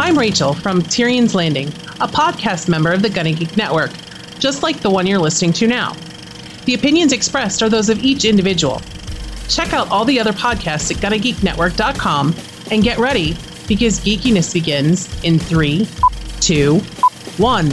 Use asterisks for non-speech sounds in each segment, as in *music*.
I'm Rachel from Tyrion's Landing, a podcast member of the Gunny Geek Network, just like the one you're listening to now. The opinions expressed are those of each individual. Check out all the other podcasts at GunnyGeekNetwork.com and get ready because geekiness begins in three, two, one.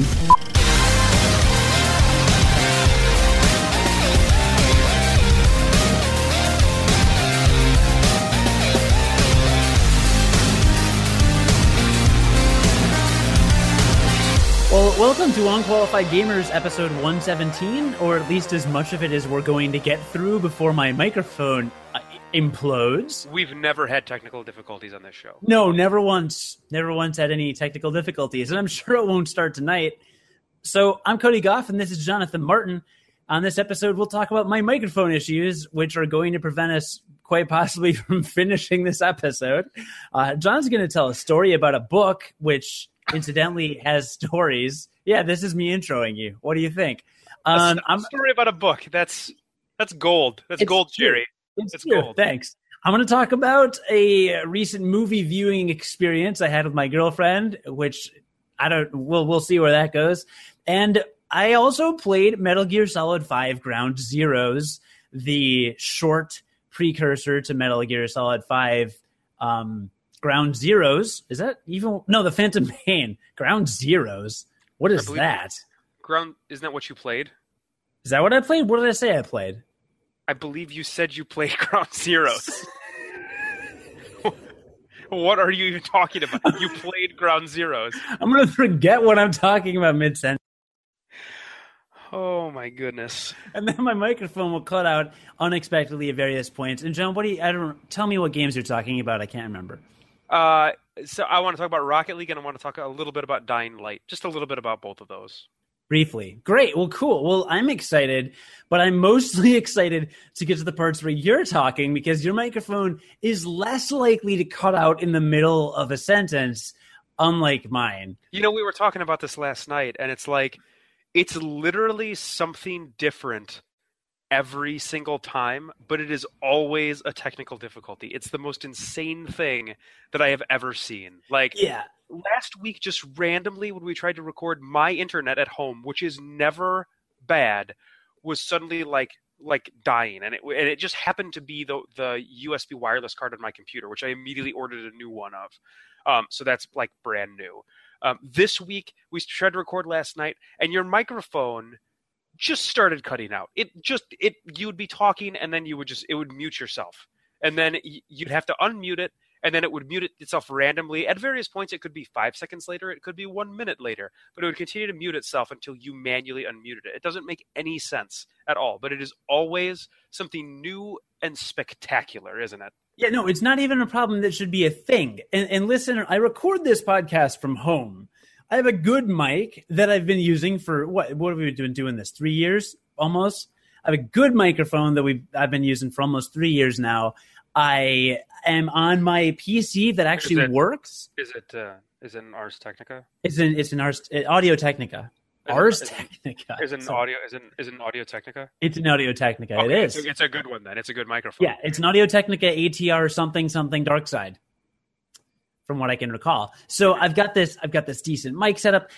Welcome to Unqualified Gamers episode 117, or at least as much of it as we're going to get through before my microphone uh, implodes. We've never had technical difficulties on this show. No, never once. Never once had any technical difficulties, and I'm *laughs* sure it won't start tonight. So, I'm Cody Goff, and this is Jonathan Martin. On this episode, we'll talk about my microphone issues, which are going to prevent us quite possibly *laughs* from finishing this episode. Uh, John's going to tell a story about a book, which incidentally has stories. Yeah, this is me introing you. What do you think? Um, Um, a story about a book. That's that's gold. That's gold. Jerry. It's, It's gold. Thanks. I'm going to talk about a recent movie viewing experience I had with my girlfriend, which I don't. We'll we'll see where that goes. And I also played Metal Gear Solid Five Ground Zeroes, the short precursor to Metal Gear Solid Five. Um, Ground Zeroes is that even? No, the Phantom *laughs* Pain. Ground Zeroes. What is that? Ground isn't that what you played? Is that what I played? What did I say I played? I believe you said you played *laughs* Ground Zeroes. *laughs* what are you even talking about? You played Ground Zeroes. I'm going to forget what I'm talking about mid sentence. Oh my goodness. and then my microphone will cut out unexpectedly at various points. And John, what do you? I don't tell me what games you're talking about. I can't remember. Uh, so I want to talk about Rocket League and I want to talk a little bit about Dying Light. Just a little bit about both of those. Briefly, great. Well, cool. Well, I'm excited, but I'm mostly *laughs* excited to get to the parts where you're talking because your microphone is less likely to cut out in the middle of a sentence, unlike mine. You know, we were talking about this last night, and it's like it's literally something different every single time, but it is always a technical difficulty. It's the most insane thing that I have ever seen. Like Yeah. last week, just randomly when we tried to record my internet at home, which is never bad, was suddenly like like dying, and it and it just happened to be the the USB wireless card on my computer, which I immediately ordered a new one of. Um, so that's like brand new. Um, this week we tried to record last night, and your microphone just started cutting out. It just it you would be talking, and then you would just it would mute yourself, and then you'd have to unmute it, and then it would mute itself randomly. At various points, it could be five seconds later, it could be one minute later, but it would continue to mute itself until you manually unmuted it. It doesn't make any sense at all, but it is always something new and spectacular, isn't it? Yeah, no, it's not even a problem that should be a thing. And, and listen, I record this podcast from home. I have a good mic that I've been using for what? What have we been doing? This three years almost. I have a good microphone that we I've been using for almost three years now. I am on my PC that actually it- works. Is it uh, is it an Ars Technica? It's an it's an Ars Audio Technica. Is Ars is it- Technica. Is an audio? Is it is an Audio Technica? It's an Audio Technica. Okay, it is. It's a, it's a good one then. It's a good microphone. Yeah, it's an Audio Technica ATR something something dark side. From what I can recall. So I've got this I've got this decent mic setup.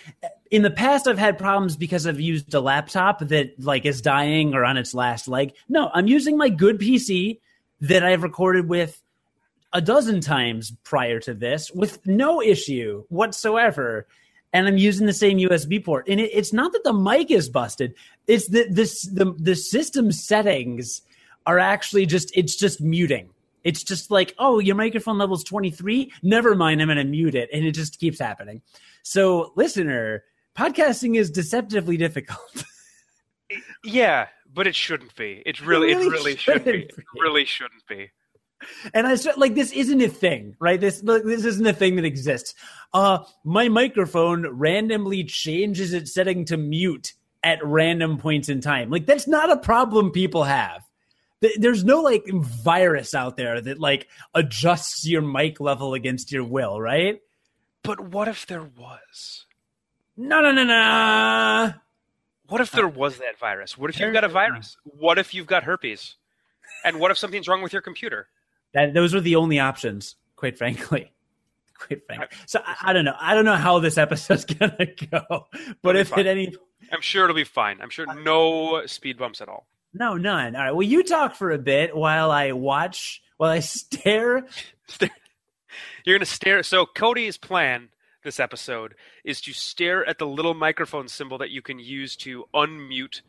In the past I've had problems because I've used a laptop that like is dying or on its last leg. No, I'm using my good PC that I've recorded with a dozen times prior to this with no issue whatsoever. And I'm using the same USB port. And it, it's not that the mic is busted. It's that this the the system settings are actually just it's just muting. It's just like, oh, your microphone level's 23. Never mind, I'm gonna mute it. And it just keeps happening. So, listener, podcasting is deceptively difficult. *laughs* Yeah, but it shouldn't be. It really, it really really, shouldn't be. shouldn't It be. really shouldn't be. And I start like this isn't a thing, right? This look, this isn't a thing that exists. Uh my microphone randomly changes its setting to mute at random points in time. Like that's not a problem people have. Th- There's no like virus out there that like adjusts your mic level against your will, right? But what if there was? No, no, no, no. What if there uh, was that virus? What if you've got a virus? What if you've got herpes? And what if something's wrong with your computer? That those were the only options, quite frankly. *laughs* quite frankly. So I, I, don't know. I don't know how this episode's *laughs* gonna go, but if at any, I'm sure it'll be fine. I'm sure no speed bumps at all. No, none. All right. Well, you talk for a bit while I watch, while I *laughs* stare. You're gonna stare. So Cody's plan this episode is to stare at the little microphone symbol that you can use to unmute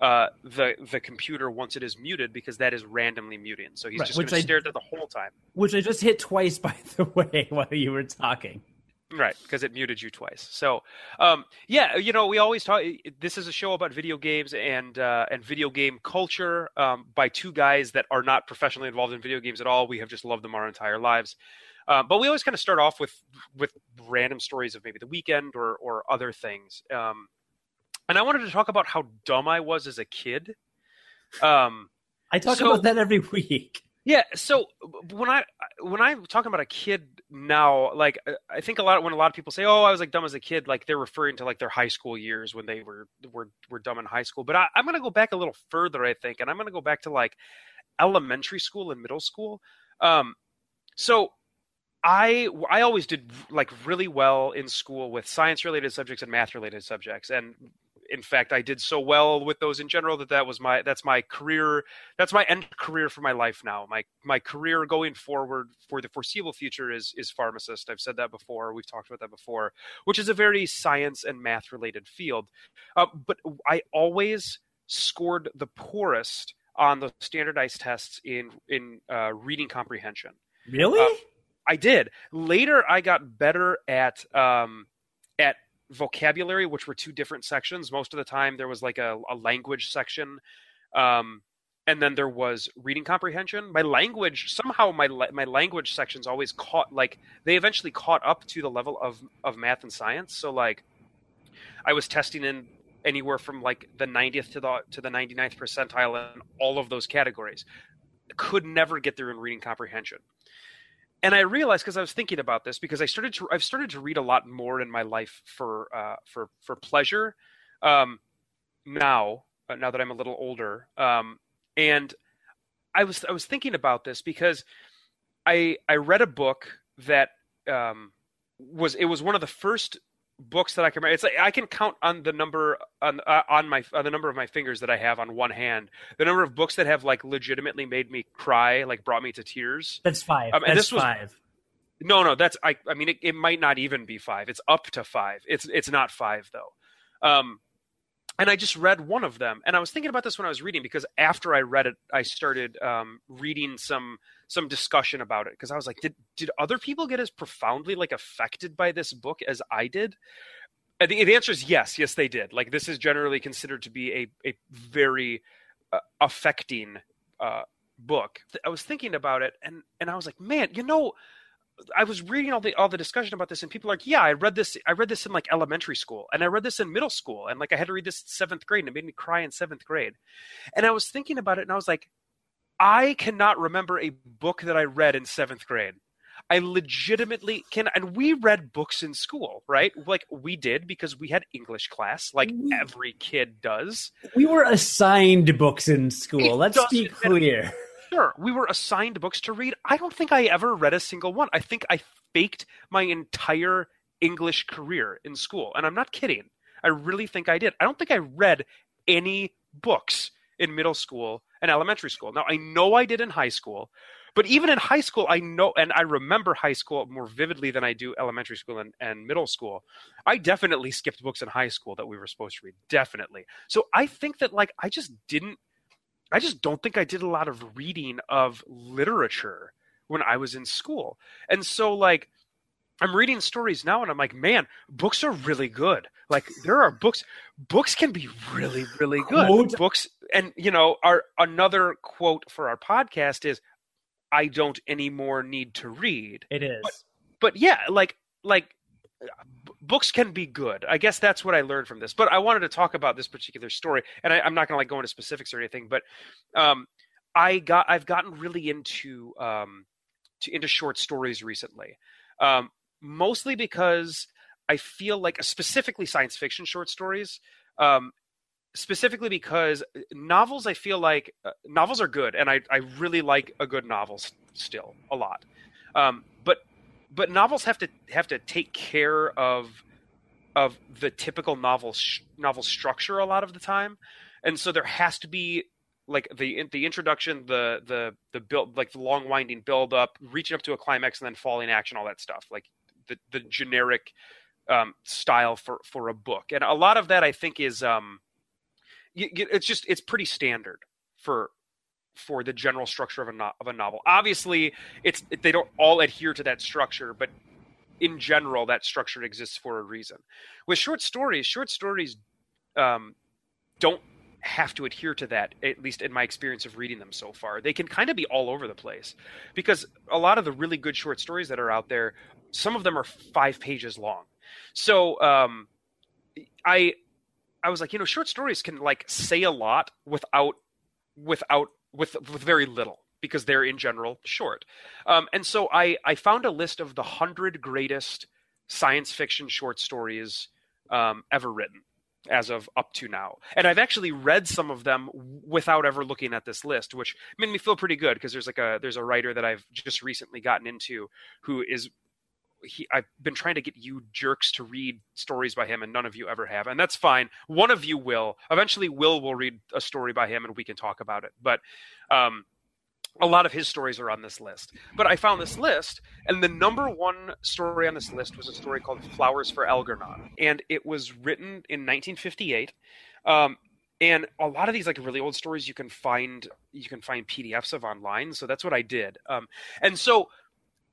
uh, the the computer once it is muted because that is randomly muting. So he's right, just going to stare at it the whole time. Which I just hit twice, *laughs* by the way, while you were talking. Right, because it muted you twice. So, um, yeah, you know, we always talk. This is a show about video games and uh, and video game culture um, by two guys that are not professionally involved in video games at all. We have just loved them our entire lives. Uh, but we always kind of start off with with random stories of maybe the weekend or or other things. Um, and I wanted to talk about how dumb I was as a kid. Um, I talk so, about that every *laughs* week. Yeah. So when I when I'm talking about a kid now, like I think a lot when a lot of people say, "Oh, I was like dumb as a kid," like they're referring to like their high school years when they were were were dumb in high school. But I, I'm going to go back a little further, I think, and I'm going to go back to like elementary school and middle school. Um, so I I always did like really well in school with science related subjects and math related subjects and in fact I did so well with those in general that that was my that's my career that's my end career for my life now. My my career going forward for the foreseeable future is is pharmacist. I've said that before. We've talked about that before which is a very science and math related field. Uh, but I always scored the poorest on the standardized tests in in uh, reading comprehension. Really? Uh, I did. Later, I got better at um, at vocabulary, which were two different sections. Most of the time, there was like a, a language section, um, and then there was reading comprehension. My language somehow my my language sections always caught like they eventually caught up to the level of of math and science. So like, I was testing in anywhere from like the 90th to the to the 99th percentile in all of those categories. Could never get there in reading comprehension and I realized because I was thinking about this because I started to I've started to read a lot more in my life for uh, for for pleasure um, now uh, now that I'm a little older um, and I was I was thinking about this because I I read a book that um, was it was one of the first books that I can remember. It's like I can count on the number on uh, on my on the number of my fingers that I have on one hand. The number of books that have like legitimately made me cry, like brought me to tears. That's five. Um, and that's this was, five. No, no, that's I. I mean, it, it might not even be five. It's up to five. It's it's not five though. Um, and I just read one of them, and I was thinking about this when I was reading because after I read it, I started um, reading some some discussion about it because I was like, did did other people get as profoundly like affected by this book as I did? And the, the answer is yes, yes they did. Like this is generally considered to be a a very uh, affecting uh, book. I was thinking about it, and and I was like, man, you know I was reading all the all the discussion about this, and people are like, "Yeah, I read this. I read this in like elementary school, and I read this in middle school, and like I had to read this in seventh grade, and it made me cry in seventh grade." And I was thinking about it, and I was like, I cannot remember a book that I read in seventh grade. I legitimately can, and we read books in school, right? Like we did because we had English class, like every kid does. We were assigned books in school. It Let's be clear. Sure, we were assigned books to read. I don't think I ever read a single one. I think I faked my entire English career in school, and I'm not kidding. I really think I did. I don't think I read any books in middle school and elementary school. Now, I know I did in high school, but even in high school, I know and I remember high school more vividly than I do elementary school and, and middle school. I definitely skipped books in high school that we were supposed to read. Definitely. So I think that like I just didn't I just don't think I did a lot of reading of literature when I was in school. And so like I'm reading stories now and I'm like, man, books are really good. Like there are books books can be really, really good. Quote. Books and you know, our another quote for our podcast is I don't anymore need to read. It is. But, but yeah, like like books can be good. I guess that's what I learned from this. But I wanted to talk about this particular story, and I, am not going to like go into specifics or anything. But um, I got I've gotten really into um, to, into short stories recently, um, mostly because I feel like specifically science fiction short stories. Um, specifically because novels, I feel like uh, novels are good, and I I really like a good novel still a lot. Um, but but novels have to have to take care of of the typical novel sh- novel structure a lot of the time, and so there has to be like the the introduction, the the the build, like the long winding build up, reaching up to a climax, and then falling action, all that stuff, like the the generic um, style for for a book, and a lot of that I think is um, it's just it's pretty standard for for the general structure of a no- of a novel. Obviously, it's they don't all adhere to that structure, but in general, that structure exists for a reason. With short stories, short stories um, don't have to adhere to that at least in my experience of reading them so far they can kind of be all over the place because a lot of the really good short stories that are out there some of them are five pages long so um, i i was like you know short stories can like say a lot without without with with very little because they're in general short. Um, and so I I found a list of the hundred greatest science fiction short stories um, ever written as of up to now. And I've actually read some of them without ever looking at this list, which made me feel pretty good because there's like a there's a writer that I've just recently gotten into who is he, I've been trying to get you jerks to read stories by him, and none of you ever have, and that's fine. One of you will. Eventually, Will will read a story by him, and we can talk about it. But um, a lot of his stories are on this list. But I found this list, and the number one story on this list was a story called Flowers for Algernon. And it was written in 1958. Um, and a lot of these like really old stories you can find you can find PDFs of online. So that's what I did. Um, and so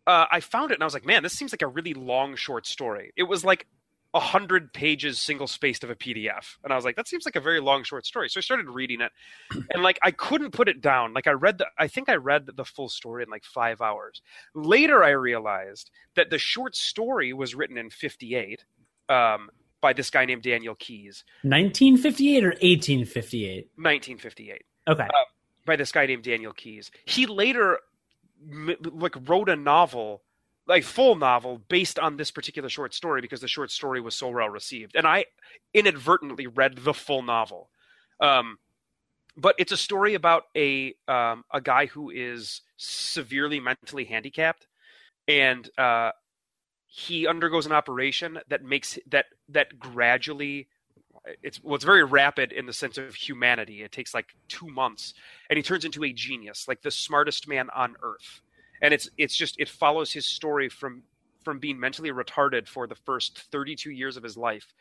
uh, I found it and I was like, man, this seems like a really long short story. It was like a hundred pages single spaced of a PDF. And I was like, that seems like a very long short story. So I started reading it *clears throat* and like I couldn't put it down. Like I read the I think I read the full story in like five hours. Later I realized that the short story was written in fifty eight um, by this guy named Daniel Keyes. Nineteen fifty eight or eighteen fifty eight? Nineteen fifty eight. Okay. Uh, by this guy named Daniel Keyes. He later like wrote a novel like full novel based on this particular short story because the short story was so well received. And i inadvertently read the full novel. Um, but it's a story about a um, a guy who is severely mentally handicapped and uh, he undergoes an operation that makes that that gradually it's well it's very rapid in the sense of humanity. It takes like two months and he turns into a genius like the smartest man on earth. And it's it's just it follows his story from from being mentally retarded for the first 32 years of his life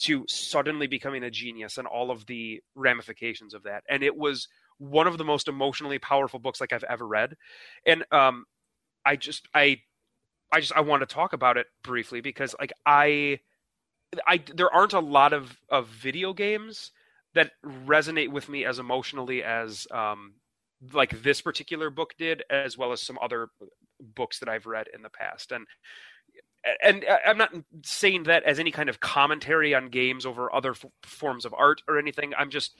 to suddenly becoming a genius and all of the ramifications of that. And it was one of the most emotionally powerful books like i've ever read. And um i just i i just i want to talk about it briefly because like i I there aren't a lot of of video games that resonate with me as emotionally as um, like this particular book did, as well as some other books that I've read in the past. And and I'm not saying that as any kind of commentary on games over other f- forms of art or anything. I'm just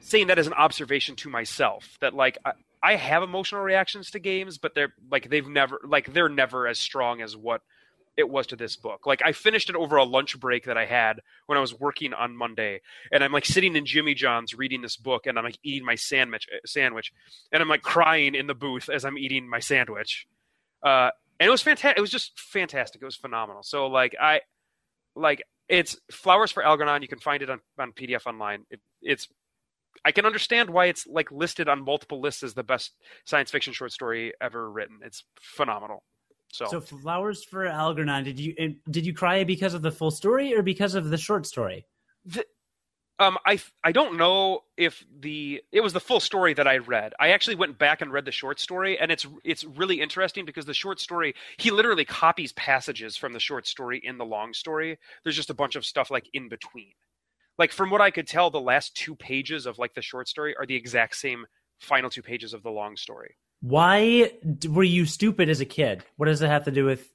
saying that as an observation to myself that like I, I have emotional reactions to games, but they're like they've never like they're never as strong as what it was to this book. Like I finished it over a lunch break that I had when I was working on Monday, and I'm like sitting in Jimmy John's reading this book, and I'm like eating my sandwich, uh, sandwich, and I'm like crying in the booth as I'm eating my sandwich. Uh, and it was fantastic. It was just fantastic. It was phenomenal. So like I, like it's Flowers for Algernon. You can find it on on PDF online. It, it's I can understand why it's like listed on multiple lists as the best science fiction short story ever written. It's phenomenal. So, so flowers for Algernon. Did you did you cry because of the full story or because of the short story? The, um, I I don't know if the it was the full story that I read. I actually went back and read the short story, and it's it's really interesting because the short story he literally copies passages from the short story in the long story. There's just a bunch of stuff like in between. Like from what I could tell, the last two pages of like the short story are the exact same final two pages of the long story. Why were you stupid as a kid? What does it have to do with?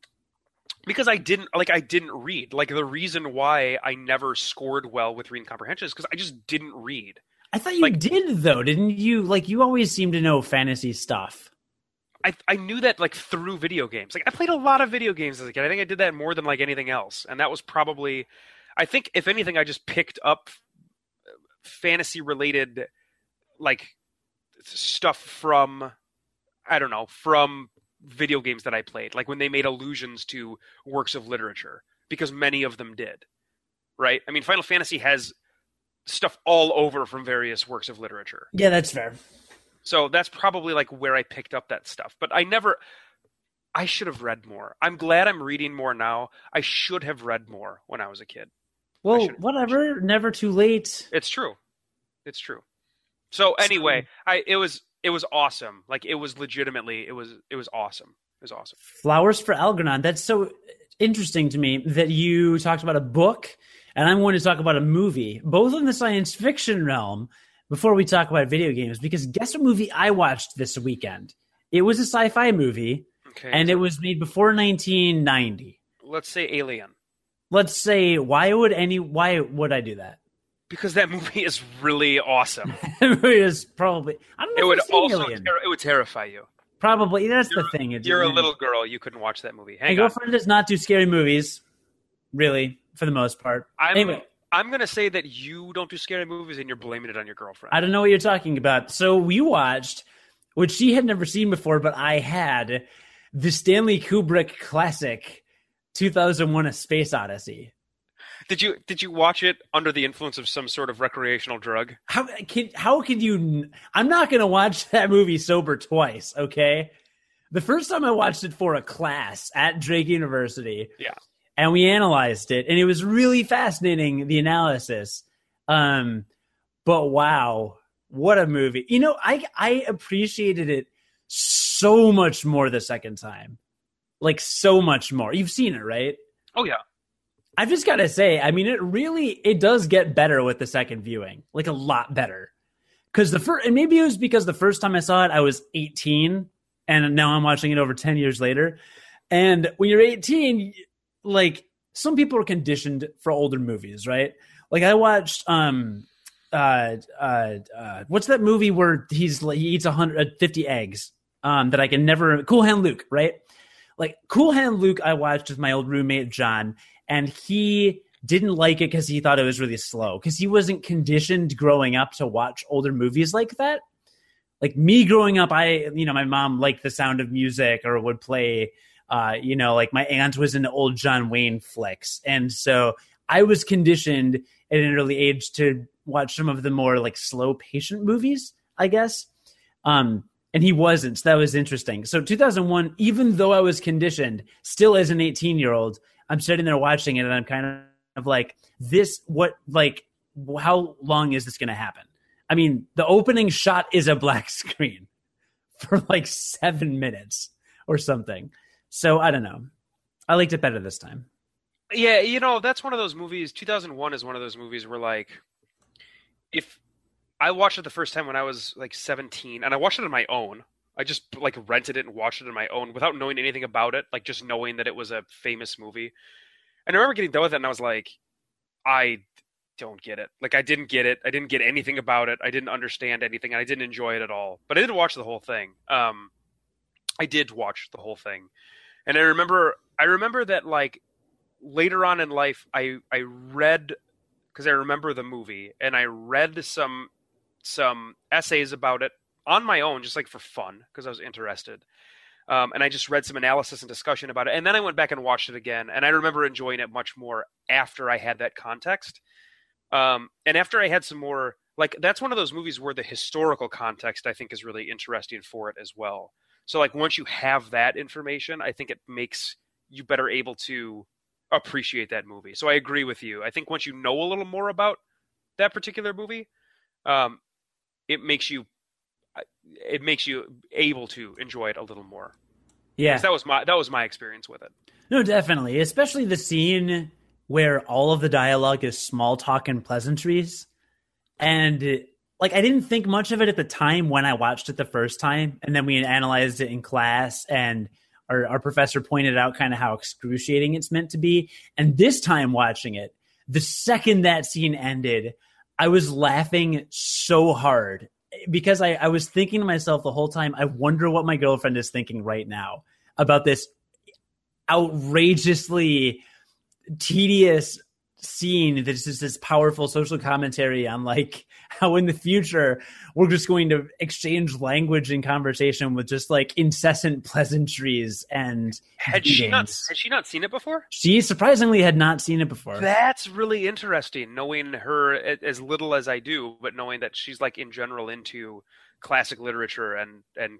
Because I didn't like I didn't read. Like the reason why I never scored well with reading comprehension is because I just didn't read. I thought you like, did though, didn't you? Like you always seem to know fantasy stuff. I I knew that like through video games. Like I played a lot of video games as a kid. I think I did that more than like anything else, and that was probably. I think if anything, I just picked up fantasy related like stuff from I don't know, from video games that I played, like when they made allusions to works of literature, because many of them did. Right? I mean, Final Fantasy has stuff all over from various works of literature. Yeah, that's fair. So that's probably like where I picked up that stuff. But I never I should have read more. I'm glad I'm reading more now. I should have read more when I was a kid. Well, whatever, never too late. It's true. It's true. So anyway, I it was it was awesome. Like it was legitimately it was it was awesome. It was awesome. Flowers for Algernon. That's so interesting to me that you talked about a book and I'm going to talk about a movie, both in the science fiction realm before we talk about video games because guess what movie I watched this weekend? It was a sci-fi movie okay. and it was made before 1990. Let's say Alien. Let's say why would any why would I do that? Because that *laughs* movie is really awesome. *laughs* it is probably I don't know. It would also ter- it would terrify you. Probably that's you're, the thing. It's, you're a little girl. You couldn't watch that movie. Hang My on. girlfriend does not do scary movies, really, for the most part. I'm, anyway, I'm going to say that you don't do scary movies and you're blaming it on your girlfriend. I don't know what you're talking about. So we watched, which she had never seen before, but I had, the Stanley Kubrick classic, 2001: A Space Odyssey. Did you did you watch it under the influence of some sort of recreational drug? How can how can you? I'm not going to watch *laughs* that movie sober twice. Okay, the first time I watched it for a class at Drake University. Yeah and we analyzed it and it was really fascinating the analysis um but wow what a movie you know i i appreciated it so much more the second time like so much more you've seen it right oh yeah i've just got to say i mean it really it does get better with the second viewing like a lot better because the first and maybe it was because the first time i saw it i was 18 and now i'm watching it over 10 years later and when you're 18 like some people are conditioned for older movies, right? Like I watched um uh uh, uh what's that movie where he's he eats 150 eggs um that I can never Cool Hand Luke, right? Like Cool Hand Luke I watched with my old roommate John and he didn't like it cuz he thought it was really slow cuz he wasn't conditioned growing up to watch older movies like that. Like me growing up I you know my mom liked the sound of music or would play uh, you know, like my aunt was into old John Wayne flicks. And so I was conditioned at an early age to watch some of the more like slow patient movies, I guess. Um, and he wasn't. So that was interesting. So 2001, even though I was conditioned, still as an 18 year old, I'm sitting there watching it and I'm kind of like, this, what, like, how long is this going to happen? I mean, the opening shot is a black *laughs* screen for like seven minutes or something. So I don't know. I liked it better this time. Yeah, you know, that's one of those movies. 2001 is one of those movies where, like, if I watched it the first time when I was like 17, and I watched it on my own. I just like rented it and watched it on my own without knowing anything about it, like just knowing that it was a famous movie. And I remember getting done with it, and I was like, I don't get it. Like, I didn't get it. I didn't get anything about it. I didn't understand anything, and I didn't enjoy it at all. But I did watch the whole thing. Um, I did watch the whole thing and I remember I remember that like later on in life I I read because I remember the movie and I read some some essays about it on my own just like for fun because I was interested. Um, and I just read some analysis and discussion about it, and then I went back and watched it again, and I remember enjoying it much more after I had that context, um, and after I had some more like that's one of those movies where the historical context I think is really interesting for it as well. So like once you have that information, I think it makes you better able to appreciate that movie. So I agree with you. I think once you know a little more about that particular movie, um, it makes you it makes you able to enjoy it a little more. Yeah, that was my that was my experience with it. No, definitely, especially the scene where all of the dialogue is small talk and pleasantries, and like I didn't think much of it at the time when I watched it the first time, and then we analyzed it in class, and our, our professor pointed out kind of how excruciating it's meant to be. And this time watching it, the second that scene ended, I was laughing so hard because I, I was thinking to myself the whole time, I wonder what my girlfriend is thinking right now about this outrageously tedious scene that's just this powerful social commentary on like *laughs* how in the future we're just going to exchange language and conversation with just like incessant pleasantries and had she not had she not seen it before? She surprisingly had not seen it before. That's really interesting knowing her as little as i do but knowing that she's like in general into classic literature and and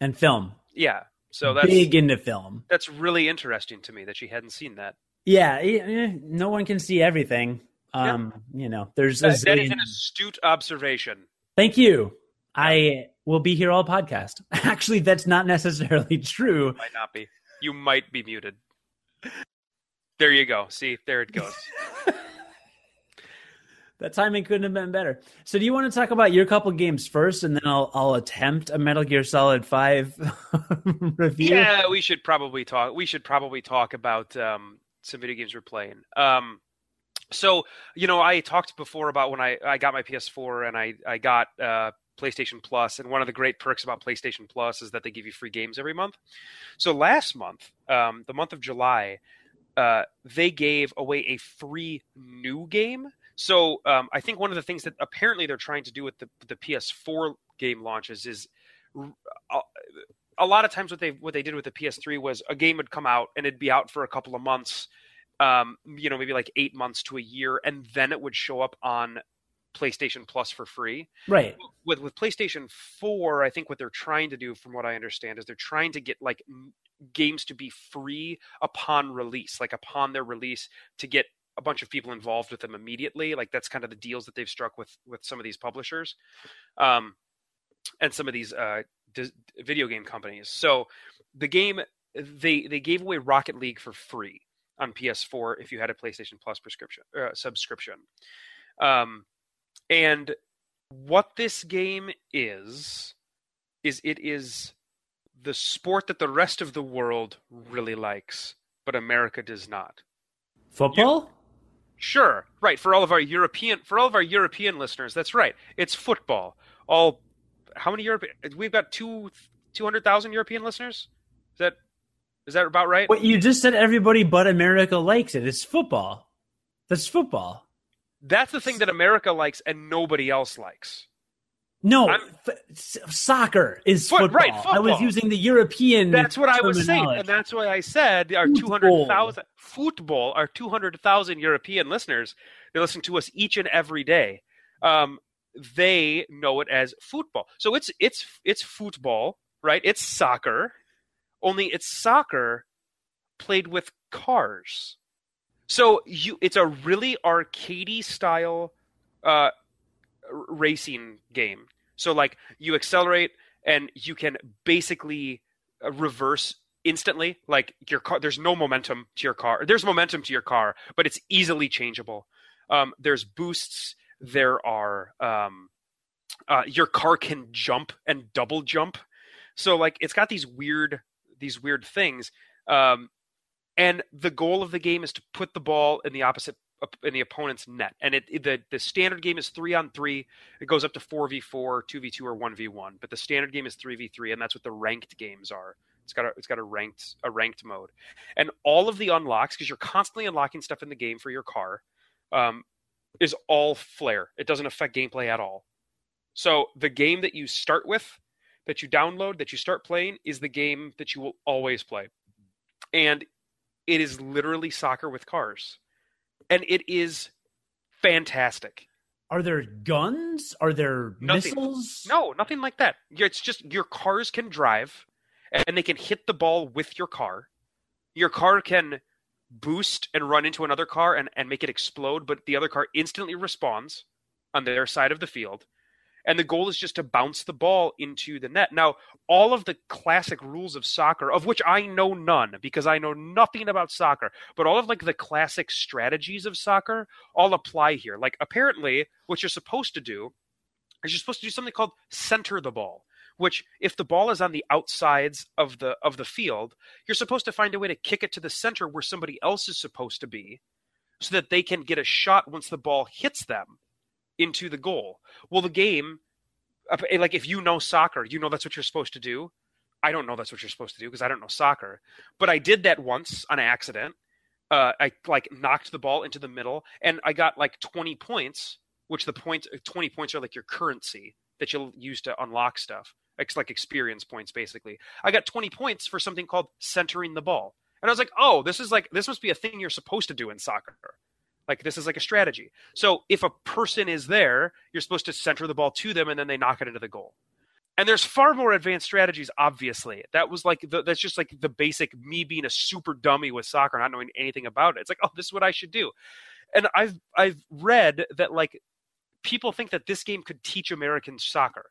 and film. Yeah so that's big into film. that's really interesting to me that she hadn't seen that yeah, no one can see everything. Um, yeah. you know, there's that, that is an astute observation. Thank you. I will be here all podcast. *laughs* Actually, that's not necessarily true. Might not be. You might be muted. There you go. See, there it goes. *laughs* that timing couldn't have been better. So, do you want to talk about your couple games first, and then I'll I'll attempt a Metal Gear Solid Five *laughs* review? Yeah, we should probably talk. We should probably talk about um, some video games we're playing. Um, so you know, I talked before about when I, I got my PS4 and I I got uh, PlayStation Plus, and one of the great perks about PlayStation Plus is that they give you free games every month. So last month, um, the month of July, uh, they gave away a free new game. So um, I think one of the things that apparently they're trying to do with the the PS4 game launches is. Uh, a lot of times what they what they did with the PS3 was a game would come out and it'd be out for a couple of months, um, you know, maybe like eight months to a year, and then it would show up on PlayStation Plus for free. Right. With with PlayStation 4, I think what they're trying to do from what I understand is they're trying to get like games to be free upon release, like upon their release to get a bunch of people involved with them immediately. Like that's kind of the deals that they've struck with with some of these publishers. Um and some of these uh video game companies. So the game they they gave away Rocket League for free on PS4 if you had a PlayStation Plus prescription uh, subscription. Um, and what this game is is it is the sport that the rest of the world really likes, but America does not. Football? You, sure, right. For all of our European for all of our European listeners, that's right. It's football. All how many European? We've got two two hundred thousand European listeners. Is that is that about right? What you just said, everybody but America likes it. It's football. That's football. That's the thing that America likes and nobody else likes. No, f- soccer is Foot, football. Right, football. I was using the European. That's what I was saying, and that's why I said our two hundred thousand football, our two hundred thousand European listeners. They listen to us each and every day. Um, they know it as football. So it's it's it's football, right? It's soccer. Only it's soccer played with cars. So you it's a really arcadey style uh, racing game. So like you accelerate and you can basically uh, reverse instantly like your car there's no momentum to your car there's momentum to your car but it's easily changeable um, there's boosts there are um, uh, your car can jump and double jump. So like it's got these weird these weird things. Um, and the goal of the game is to put the ball in the opposite in the opponent's net. And it, it, the the standard game is three on three. It goes up to four v four, two v two, or one v one. But the standard game is three v three, and that's what the ranked games are. It's got a it's got a ranked a ranked mode, and all of the unlocks because you're constantly unlocking stuff in the game for your car. Um, is all flair. It doesn't affect gameplay at all. So the game that you start with, that you download, that you start playing, is the game that you will always play. And it is literally soccer with cars. And it is fantastic. Are there guns? Are there nothing. missiles? No, nothing like that. It's just your cars can drive and they can hit the ball with your car. Your car can boost and run into another car and, and make it explode, but the other car instantly responds on their side of the field. And the goal is just to bounce the ball into the net. Now, all of the classic rules of soccer, of which I know none because I know nothing about soccer, but all of like the classic strategies of soccer all apply here. Like apparently, what you're supposed to do is you're supposed to do something called center the ball which if the ball is on the outsides of the of the field, you're supposed to find a way to kick it to the center where somebody else is supposed to be so that they can get a shot once the ball hits them into the goal. Well, the game like if you know soccer, you know that's what you're supposed to do. I don't know that's what you're supposed to do because I don't know soccer, but I did that once on accident. uh, I like knocked the ball into the middle, and I got like 20 points, which the points 20 points are like your currency that you'll use to unlock stuff. Like experience points, basically. I got 20 points for something called centering the ball. And I was like, oh, this is like, this must be a thing you're supposed to do in soccer. Like, this is like a strategy. So if a person is there, you're supposed to center the ball to them and then they knock it into the goal. And there's far more advanced strategies, obviously. That was like, the, that's just like the basic me being a super dummy with soccer, not knowing anything about it. It's like, oh, this is what I should do. And I've, I've read that like people think that this game could teach Americans soccer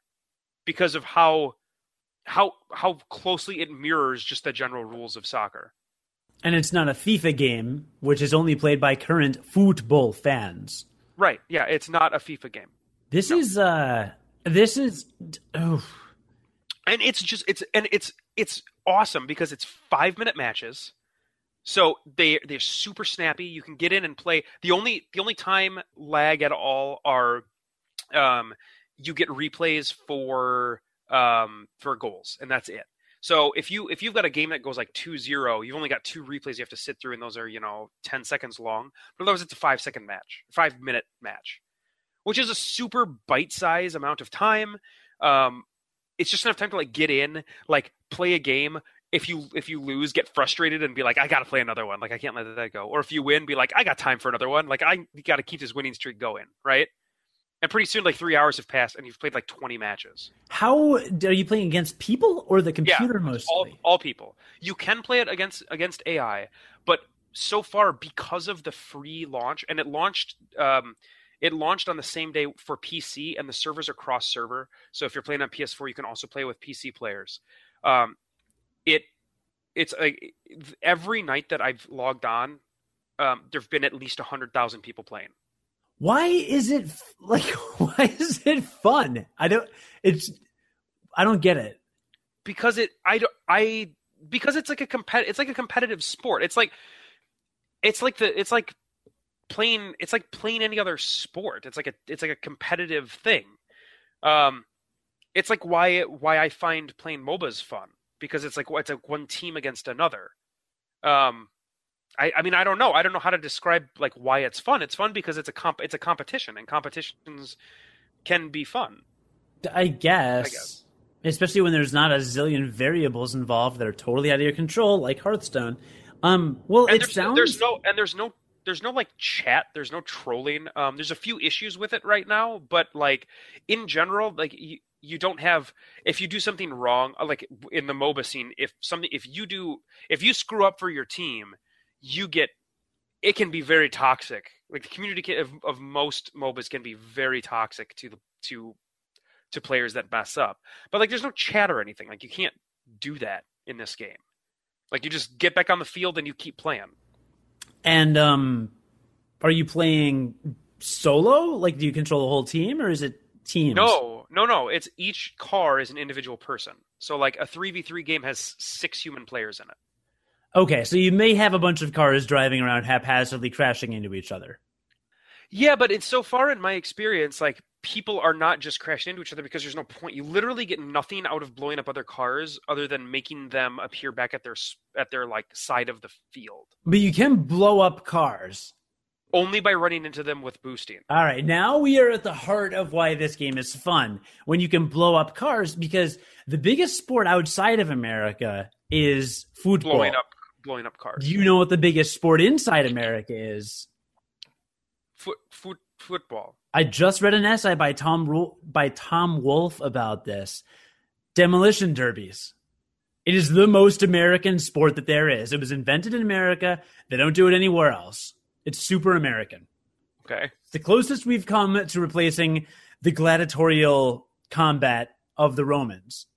because of how how how closely it mirrors just the general rules of soccer. And it's not a FIFA game, which is only played by current football fans. Right. Yeah, it's not a FIFA game. This no. is uh this is oh. and it's just it's and it's it's awesome because it's 5 minute matches. So they they're super snappy. You can get in and play. The only the only time lag at all are um you get replays for um, for goals, and that's it. So if you if you've got a game that goes like 2-0, you've only got two replays you have to sit through, and those are you know ten seconds long. But otherwise, it's a five second match, five minute match, which is a super bite size amount of time. Um, it's just enough time to like get in, like play a game. If you if you lose, get frustrated and be like, I gotta play another one. Like I can't let that go. Or if you win, be like, I got time for another one. Like I got to keep this winning streak going, right? And pretty soon like three hours have passed and you've played like 20 matches. How are you playing against people or the computer yeah, mostly? all, all people. You can play it against against ai but so far because of the free launch and it launched um, it launched on the same day for pc and the servers are cross server so if you're playing on ps4 you can also play with pc players. Um, it it's like every night that i've logged on um, there've been at least 100000 people playing why is it *laughs* like why is it fun? I don't it's i don't get it. Because it i don't i because it's like a compet it's like a competitive sport. It's like it's like the it's like playing it's like playing any other sport. It's like a it's like a competitive thing. Um it's like why why i find playing mobas fun because it's like it's like one team against another. Um I, I mean I don't know I don't know how to describe like why it's fun. It's fun because it's a comp it's a competition and competitions can be fun. I guess. I guess. Especially when there's not a zillion variables involved that are totally out of your control, like Hearthstone. Um, well, and it there's, sounds there's no and there's no there's no like chat. There's no trolling. Um, there's a few issues with it right now, but like in general, like you, you don't have if you do something wrong, like in the MOBA scene, if something if you do if you screw up for your team, you get it can be very toxic. Like the community of, of most MOBAs can be very toxic to the to to players that mess up. But like there's no chat or anything. Like you can't do that in this game. Like you just get back on the field and you keep playing. And um are you playing solo? Like do you control the whole team or is it teams? No, no, no. It's each car is an individual person. So like a 3v3 game has 6 human players in it. Okay, so you may have a bunch of cars driving around haphazardly crashing into each other. Yeah, but it's so far in my experience, like people are not just crashing into each other because there's no point. You literally get nothing out of blowing up other cars other than making them appear back at their at their like side of the field. But you can blow up cars only by running into them with boosting. All right, now we are at the heart of why this game is fun. When you can blow up cars because the biggest sport outside of America is football. Blowing up blowing up cars. Do you know what the biggest sport inside America is? Foot, foot, football. I just read an essay by Tom by Tom Wolfe about this. Demolition derbies. It is the most American sport that there is. It was invented in America. They don't do it anywhere else. It's super American. Okay. It's the closest we've come to replacing the gladiatorial combat of the Romans.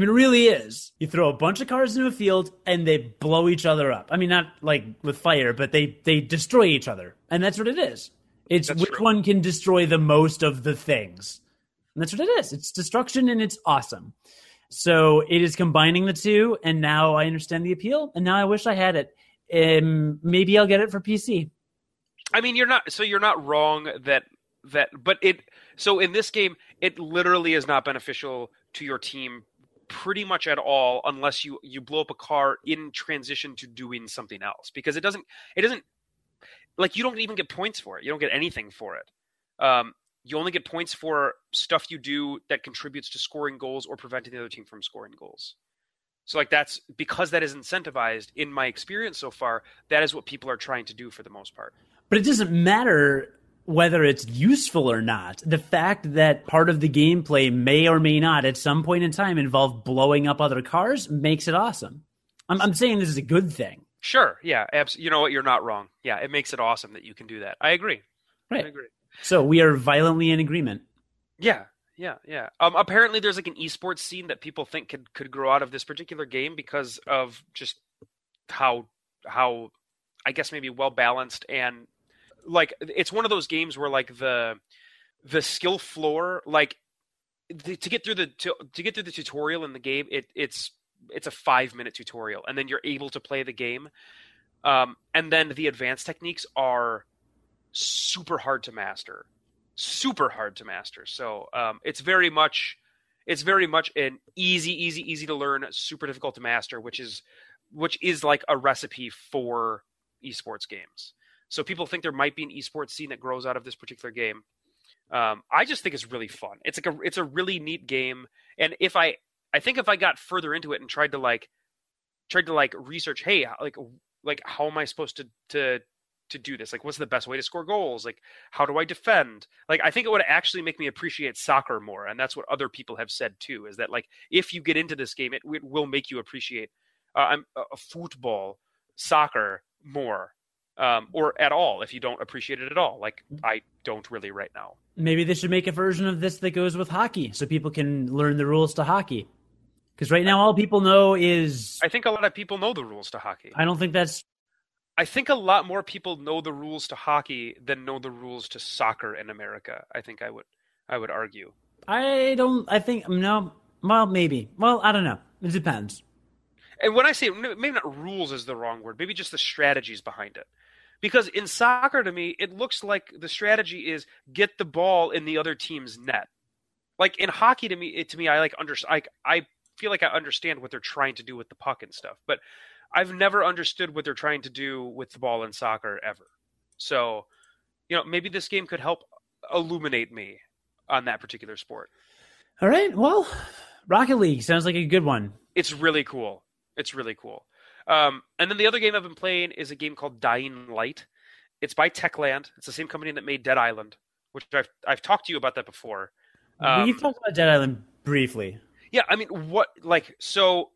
I mean, it really is. You throw a bunch of cars into a field and they blow each other up. I mean, not like with fire, but they they destroy each other, and that's what it is. It's that's which true. one can destroy the most of the things. And that's what it is. It's destruction and it's awesome. So it is combining the two, and now I understand the appeal, and now I wish I had it. Um, maybe I'll get it for PC. I mean, you're not so you're not wrong that that, but it so in this game, it literally is not beneficial to your team pretty much at all unless you you blow up a car in transition to doing something else because it doesn't it doesn't like you don't even get points for it. You don't get anything for it. Um, you only get points for stuff you do that contributes to scoring goals or preventing the other team from scoring goals. So like that's because that is incentivized in my experience so far, that is what people are trying to do for the most part. But it doesn't matter whether it's useful or not. The fact that part of the gameplay may or may not at some point in time involve blowing up other cars makes it awesome. I'm, I'm saying this is a good thing. Sure. Yeah. Abs- you know what? You're not wrong. Yeah. It makes it awesome that you can do that. I agree. Right. I agree. So we are violently in agreement. Yeah. Yeah. Yeah. Um, apparently there's like an esports scene that people think could, could grow out of this particular game because of just how, how I guess maybe well balanced and like it's one of those games where like the, the skill floor, like the, to get through the, to, to get through the tutorial in the game, it, it's it's a five minute tutorial and then you're able to play the game. Um, and then the advanced techniques are super hard to master. Super hard to master. So um, it's very much it's very much an easy easy easy to learn super difficult to master which is which is like a recipe for esports games so people think there might be an esports scene that grows out of this particular game um, i just think it's really fun it's like a it's a really neat game and if i I think if I got further into it and tried to like tried to like research, hey, like like how am I supposed to to to do this? Like what's the best way to score goals? Like how do I defend? Like I think it would actually make me appreciate soccer more and that's what other people have said too is that like if you get into this game it, it will make you appreciate uh, uh, football, soccer more. Um, or at all if you don't appreciate it at all. Like I don't really right now. Maybe they should make a version of this that goes with hockey so people can learn the rules to hockey. Because right now, all people know is. I think a lot of people know the rules to hockey. I don't think that's. I think a lot more people know the rules to hockey than know the rules to soccer in America. I think I would, I would argue. I don't. I think no. Well, maybe. Well, I don't know. It depends. And when I say maybe not rules is the wrong word, maybe just the strategies behind it. Because in soccer, to me, it looks like the strategy is get the ball in the other team's net. Like in hockey, to me, it, to me, I like under, I, I feel like I understand what they're trying to do with the puck and stuff, but I've never understood what they're trying to do with the ball in soccer ever. So, you know, maybe this game could help illuminate me on that particular sport. All right. Well, Rocket League sounds like a good one. It's really cool. It's really cool. Um, and then the other game I've been playing is a game called Dying Light. It's by Techland. It's the same company that made Dead Island, which I've I've talked to you about that before. Um, We've talked about Dead Island briefly. Yeah, I mean, what like so?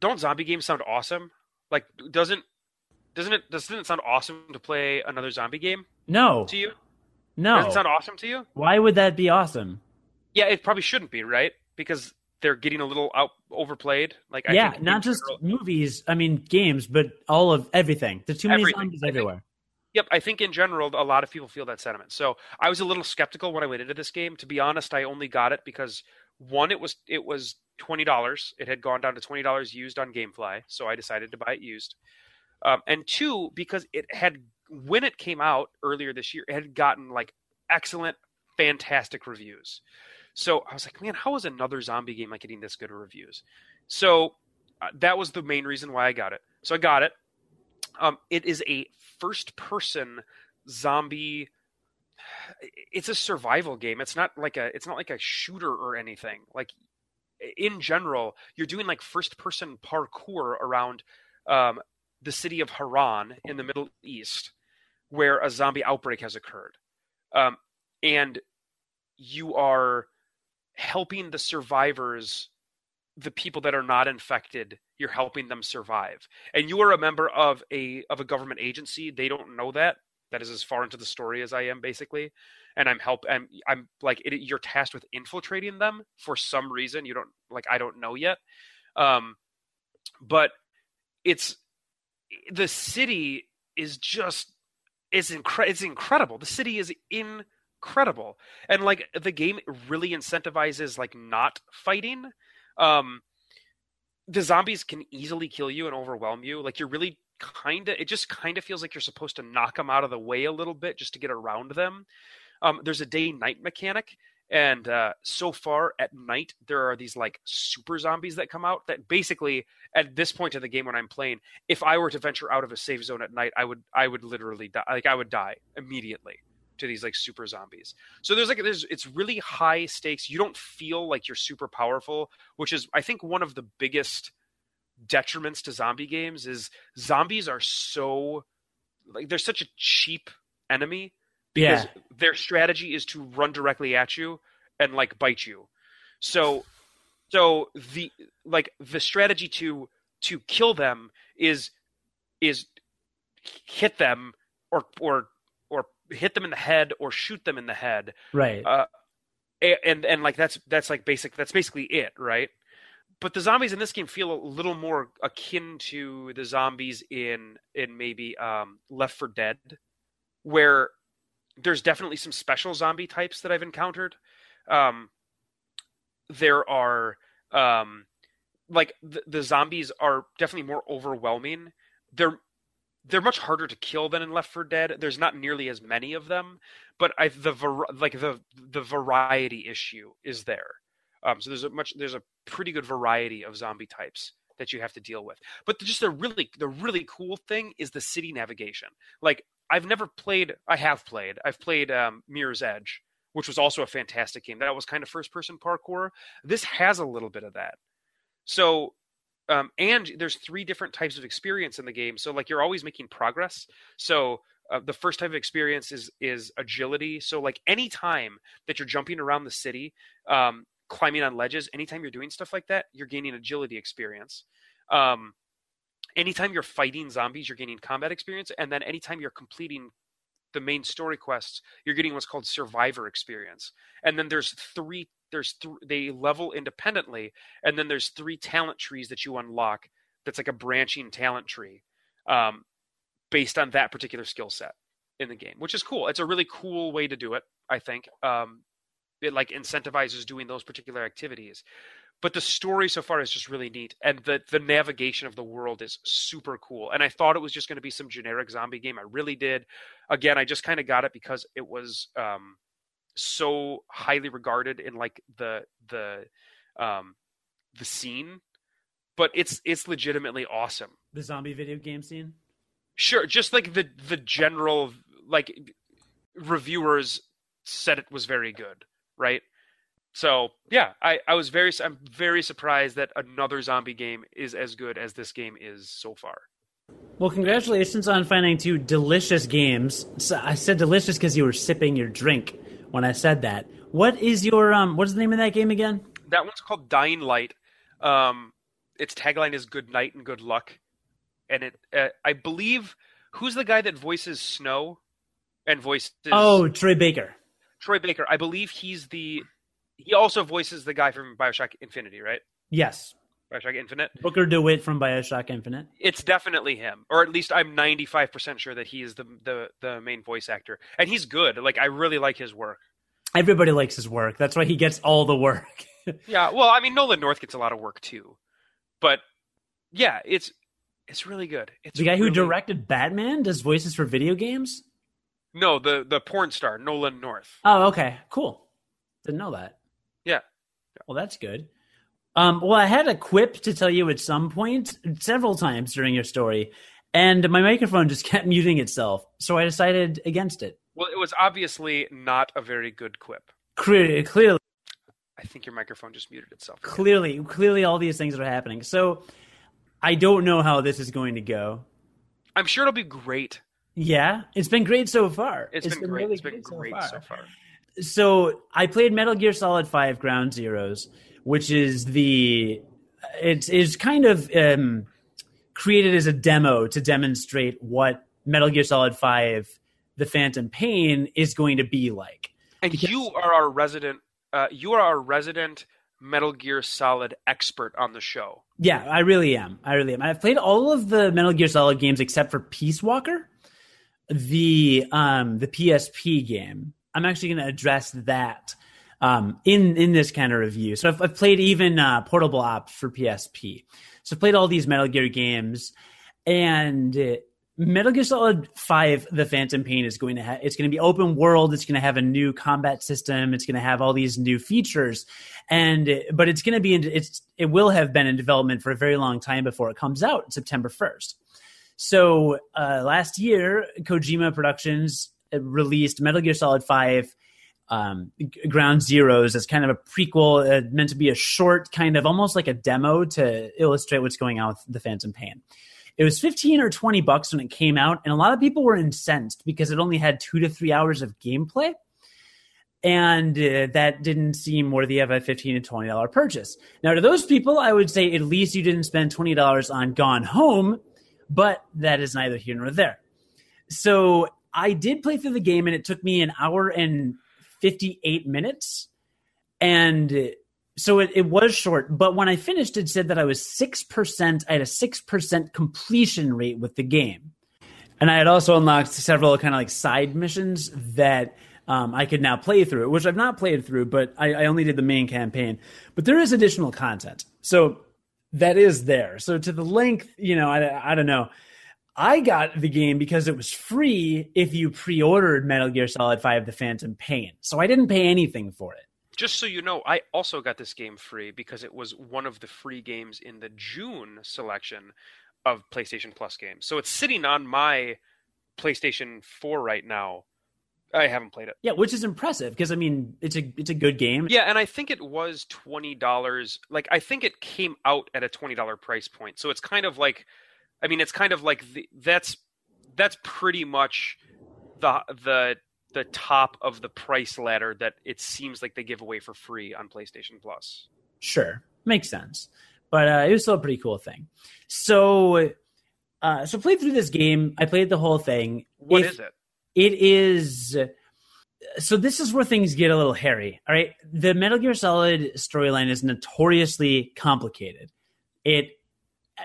Don't zombie games sound awesome? Like, doesn't doesn't it doesn't it sound awesome to play another zombie game? No. To you? No. Does it sound awesome to you? Why would that be awesome? Yeah, it probably shouldn't be, right? Because they're getting a little out overplayed. Like, I yeah, not just movies. I mean, games, but all of everything. There's too many zombies everywhere. Think, yep, I think in general a lot of people feel that sentiment. So I was a little skeptical when I went into this game. To be honest, I only got it because one, it was it was twenty dollars. It had gone down to twenty dollars used on GameFly, so I decided to buy it used. Um, and two, because it had when it came out earlier this year, it had gotten like excellent, fantastic reviews. So I was like, man, how is another zombie game like getting this good of reviews? So uh, that was the main reason why I got it. So I got it. Um, it is a first-person zombie *sighs* it's a survival game. It's not like a it's not like a shooter or anything. Like in general, you're doing like first person parkour around um, the city of Harran in the Middle East, where a zombie outbreak has occurred, um, and you are helping the survivors, the people that are not infected. You're helping them survive, and you are a member of a of a government agency. They don't know that. That is as far into the story as I am basically. And I'm help and I'm like it, you're tasked with infiltrating them for some reason. You don't like I don't know yet. Um but it's the city is just is incre- it's incredible. The city is incredible and like the game really incentivizes like not fighting um the zombies can easily kill you and overwhelm you like you're really kind of it just kind of feels like you're supposed to knock them out of the way a little bit just to get around them. Um, there's a day night mechanic, And uh, so far at night, there are these like super zombies that come out that basically at this point of the game when I'm playing, if I were to venture out of a safe zone at night, I would I would literally die. Like I would die immediately to these like super zombies. So there's like there's it's really high stakes. You don't feel like you're super powerful, which is I think one of the biggest detriments to zombie games is zombies are so like they're such a cheap enemy because Yeah. their strategy is to run directly at you and like bite you. So so the like the strategy to to kill them is is hit them or or or hit them in the head or shoot them in the head Right. uh, and and like that's that's like basic that's basically it right? But the zombies in this game feel a little more akin to the zombies in in maybe um Left 4 Dead where there's definitely some special zombie types that i've encountered. Um there are um like the, the zombies are definitely more overwhelming. They're they're much harder to kill than in Left 4 Dead. There's not nearly as many of them, but I the like the the variety issue is there. Um, so there's a much there's a pretty good variety of zombie types that you have to deal with. But just the really the really cool thing is the city navigation. Like I've never played. I have played. I've played um, Mirror's Edge, which was also a fantastic game. That was kind of first person parkour. This has a little bit of that. So um, and there's three different types of experience in the game. So like you're always making progress. So uh, the first type of experience is is agility. So like any time that you're jumping around the city um, climbing on ledges anytime you're doing stuff like that you're gaining agility experience. Um, anytime you're fighting zombies you're gaining combat experience. And then anytime you're completing the main story quests you're getting what's called survivor experience. And then there's three there's th- they level independently and then there's three talent trees that you unlock that's like a branching talent tree um, based on that particular skill set in the game which is cool. It's a really cool way to do it i think. Um, it like incentivizes doing those particular activities. But the story so far is just really neat and the the navigation of the world is super cool. And i thought it was just going to be some generic zombie game. I really did. Again i just kind of got it because it was um, so highly regarded in like the the um the scene but it's it's legitimately awesome the zombie video game scene. sure just like the the general like reviewers said it was very good right so yeah i i was very i'm very surprised that another zombie game is as good as this game is so far Well, congratulations on finding two delicious games. So I said delicious because you were sipping your drink when I said that. What is your um? What's the name of that game again? that one's called dying light um its tagline is good night and good luck and it uh, i believe who's the guy that voices snow and voices Oh, Troy Baker. Troy Baker. I believe he's the he also voices the guy from Bioshock Infinity, right? Yes, Bioshock Infinite. Booker DeWitt from Bioshock Infinite. It's definitely him, or at least I'm 95% sure that he is the the the main voice actor, and he's good. Like I really like his work. Everybody likes his work. That's why he gets all the work. *laughs* Yeah, well, I mean Nolan North gets a lot of work too, but yeah, it's it's really good. It's the guy who directed Batman does voices for video games. no the the porn star Nolan North. Oh, okay, cool. Didn't know that. Yeah. Well, that's good. Um, well, I had a quip to tell you at some point, several times during your story, and my microphone just *laughs* kept muting itself, so I decided against it. Well, it was obviously not a very good quip. Clearly, clearly, I think your microphone just muted itself. again. clearly, clearly, all these things are happening. So, I don't know how this is going to go. I'm sure it'll be great. Yeah, it's been great so far. it's been great. really it's been great so far. so I played Metal Gear Solid Five Ground Zeroes, which is the it is kind of um, created as a demo to demonstrate what Metal Gear Solid Five: The Phantom Pain is going to be like. And Because- you are our resident. Uh, you are our resident Metal Gear Solid expert on the show. Yeah, I really am. I really am. I've played all of the Metal Gear Solid games except for Peace Walker, the um, the PSP game. I'm actually going to address that um, in in this kind of review. So I've, I've played even uh, Portable Ops for PSP. So I've played all these Metal Gear games, and uh, Metal Gear Solid Five: The Phantom Pain is going to have. It's going to be open world. It's going to have a new combat system. It's going to have all these new features, and but it's going to be in. It's it will have been in development for a very long time before it comes out September first. So uh, last year, Kojima Productions released Metal Gear Solid Five. Um, Ground Zeroes as kind of a prequel, uh, meant to be a short, kind of almost like a demo to illustrate what's going on with the Phantom Pain. It was 15 or 20 bucks when it came out, and a lot of people were incensed because it only had two to three hours of gameplay. And uh, that didn't seem worthy of a 15 to $20 purchase. Now, to those people, I would say at least you didn't spend $20 on Gone Home, but that is neither here nor there. So I did play through the game, and it took me an hour and 58 minutes. And so it, it was short, but when I finished, it said that I was 6%, I had a 6% completion rate with the game. And I had also unlocked several kind of like side missions that um, I could now play through, which I've not played through, but I, I only did the main campaign. But there is additional content. So that is there. So to the length, you know, I, I don't know. I got the game because it was free if you pre ordered Metal Gear Solid 5 The Phantom Pain. So I didn't pay anything for it just so you know, I also got this game free because it was one of the free games in the June selection of PlayStation Plus games. So it's sitting on my PlayStation 4 right now. I haven't played it. Yeah, which is impressive because I mean it's a it's a good game. Yeah, and I think it was twenty dollars. Like I think it came out at a twenty dollar price point. So it's kind of like, I mean, it's kind of like the, that's that's pretty much the the the top of the price ladder that it seems like they give away for free on PlayStation Plus. Sure, makes sense, but uh, it was still a pretty cool thing. So, uh, so played through this game. I played the whole thing. What if, is it? It is. So this is where things get a little hairy. All right, the Metal Gear Solid storyline is notoriously complicated. It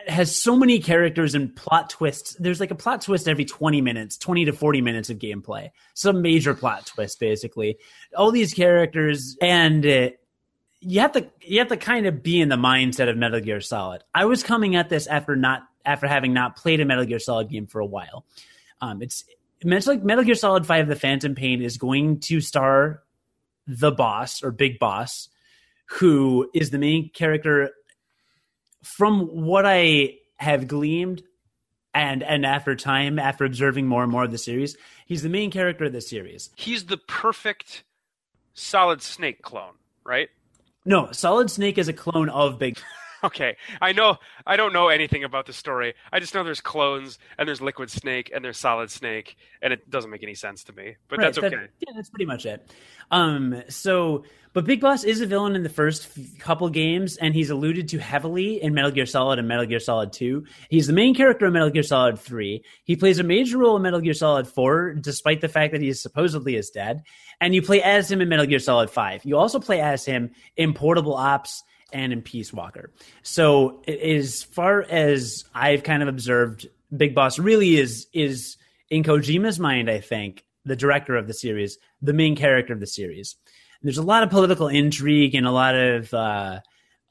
has so many characters and plot twists. There's like a plot twist every 20 minutes, 20 to 40 minutes of gameplay. Some major plot twist, basically. All these characters, and uh, you have to you have to kind of be in the mindset of Metal Gear Solid. I was coming at this after not after having not played a Metal Gear Solid game for a while. Um, it's Metal, like Metal Gear Solid Five: The Phantom Pain is going to star the boss or Big Boss, who is the main character from what I have gleaned and and after time, after observing more and more of the series, he's the main character of the series. He's the perfect Solid Snake clone, right? No, Solid Snake is a clone of Big. *laughs* okay, I know. I don't know anything about the story. I just know there's clones and there's Liquid Snake and there's Solid Snake, and it doesn't make any sense to me. But right, that's okay. That, yeah, that's pretty much it. Um, so but Big Boss is a villain in the first couple games, and he's alluded to heavily in Metal Gear Solid and Metal Gear Solid 2. He's the main character in Metal Gear Solid 3. He plays a major role in Metal Gear Solid 4, despite the fact that he is supposedly is dead. And you play as him in Metal Gear Solid 5. You also play as him in Portable Ops and in Peace Walker. So as far as I've kind of observed, Big Boss really is is in Kojima's mind, I think, the director of the series, the main character of the series there's a lot of political intrigue and a lot of uh,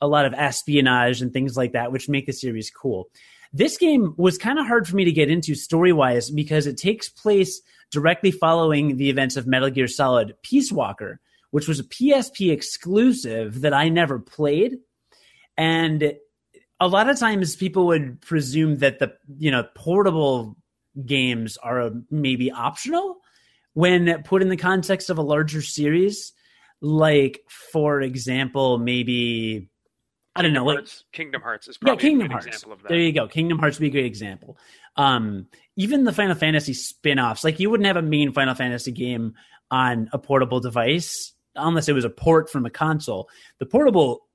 a lot of espionage and things like that, which make the series cool. This game was kind of hard for me to get into story wise because it takes place directly following the events of Metal Gear Solid Peace Walker, which was a PSP exclusive that I never played. And a lot of times people would presume that the you know portable games are maybe optional when put in the context of a larger series like for example maybe I don't know, Hearts, like Kingdom Hearts is probably yeah, Kingdom Hearts. example of that. There you go. Kingdom Hearts would be a great example. Um, even the Final Fantasy spin-offs, like you wouldn't have a main Final Fantasy game on a portable device unless it was a port from a console. The portable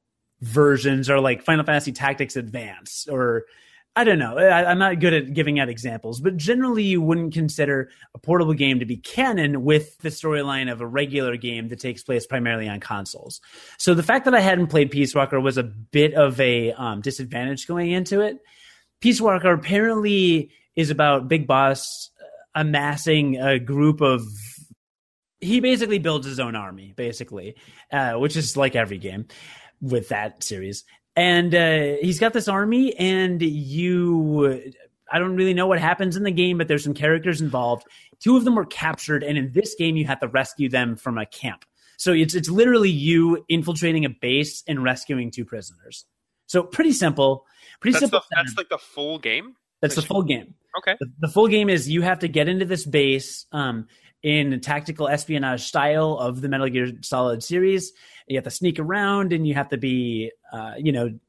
versions are like Final Fantasy Tactics Advance or I don't know. I, am not good at giving out examples, but generally, you wouldn't consider a portable game to be canon with the storyline of a regular game that takes place primarily on consoles. So the fact that I hadn't played Peace Walker was a bit of a um, disadvantage going into it. Peace Walker apparently is about Big Boss uh, amassing a group of. He basically builds his own army, basically, uh, which is like every game with that series and uh, he's got this army and you I don't really know what happens in the game, but there's some characters involved. Two of them were captured, and in this game, you have to rescue them from a camp. So it's it's literally you infiltrating a base and rescuing two prisoners. So pretty simple. Pretty That's simple. the, that's like the full game. That's the full game. Okay. The, the full game is you have to get into this base um, in tactical espionage style of the Metal Gear Solid series. You have to sneak around and you have to be, uh, you know,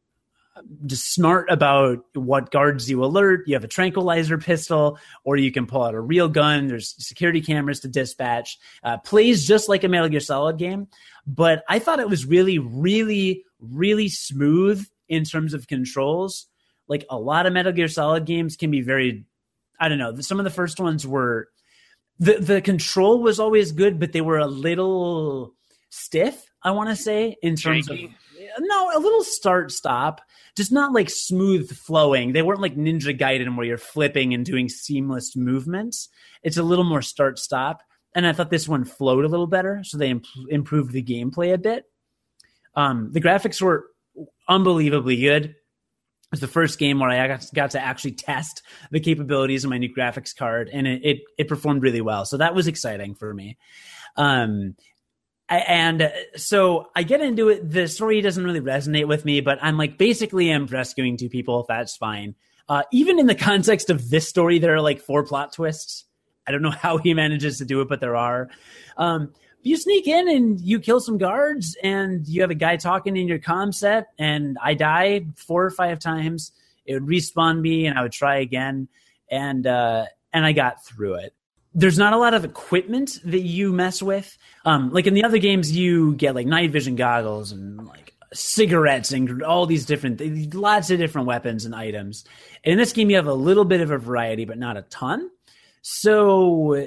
just smart about what guards you alert. You have a tranquilizer pistol, or you can pull out a real gun. There's security cameras to dispatch. Uh, plays just like a Metal Gear Solid game, but I thought it was really, really, really smooth in terms of controls. Like a lot of Metal Gear Solid games can be very, I don't know. Some of the first ones were the the control was always good, but they were a little stiff. I want to say in terms Janky? of no, a little start stop, just not like smooth flowing. They weren't like Ninja Gaiden where you're flipping and doing seamless movements. It's a little more start stop, and I thought this one flowed a little better, so they imp- improved the gameplay a bit. Um, the graphics were unbelievably good. It was the first game where I got, to actually test the capabilities of my new graphics card, and it, it, it performed really well. So that was exciting for me. Um, and so I get into it. The story doesn't really resonate with me, but I'm like, basically, I'm rescuing two people. That's fine. Uh, even in the context of this story, there are like four plot twists. I don't know *laughs* how he manages to do it, but there are. Um, you sneak in and you kill some guards, and you have a guy talking in your comm set, and I died four or five times. It would respawn me, and I would try again, and uh, and I got through it. There's not a lot of equipment that you mess with. Um, like in the other games, you get like night vision goggles and like cigarettes and all these different, lots of different weapons and items. And in this game, you have a little bit of a variety, but not a ton. So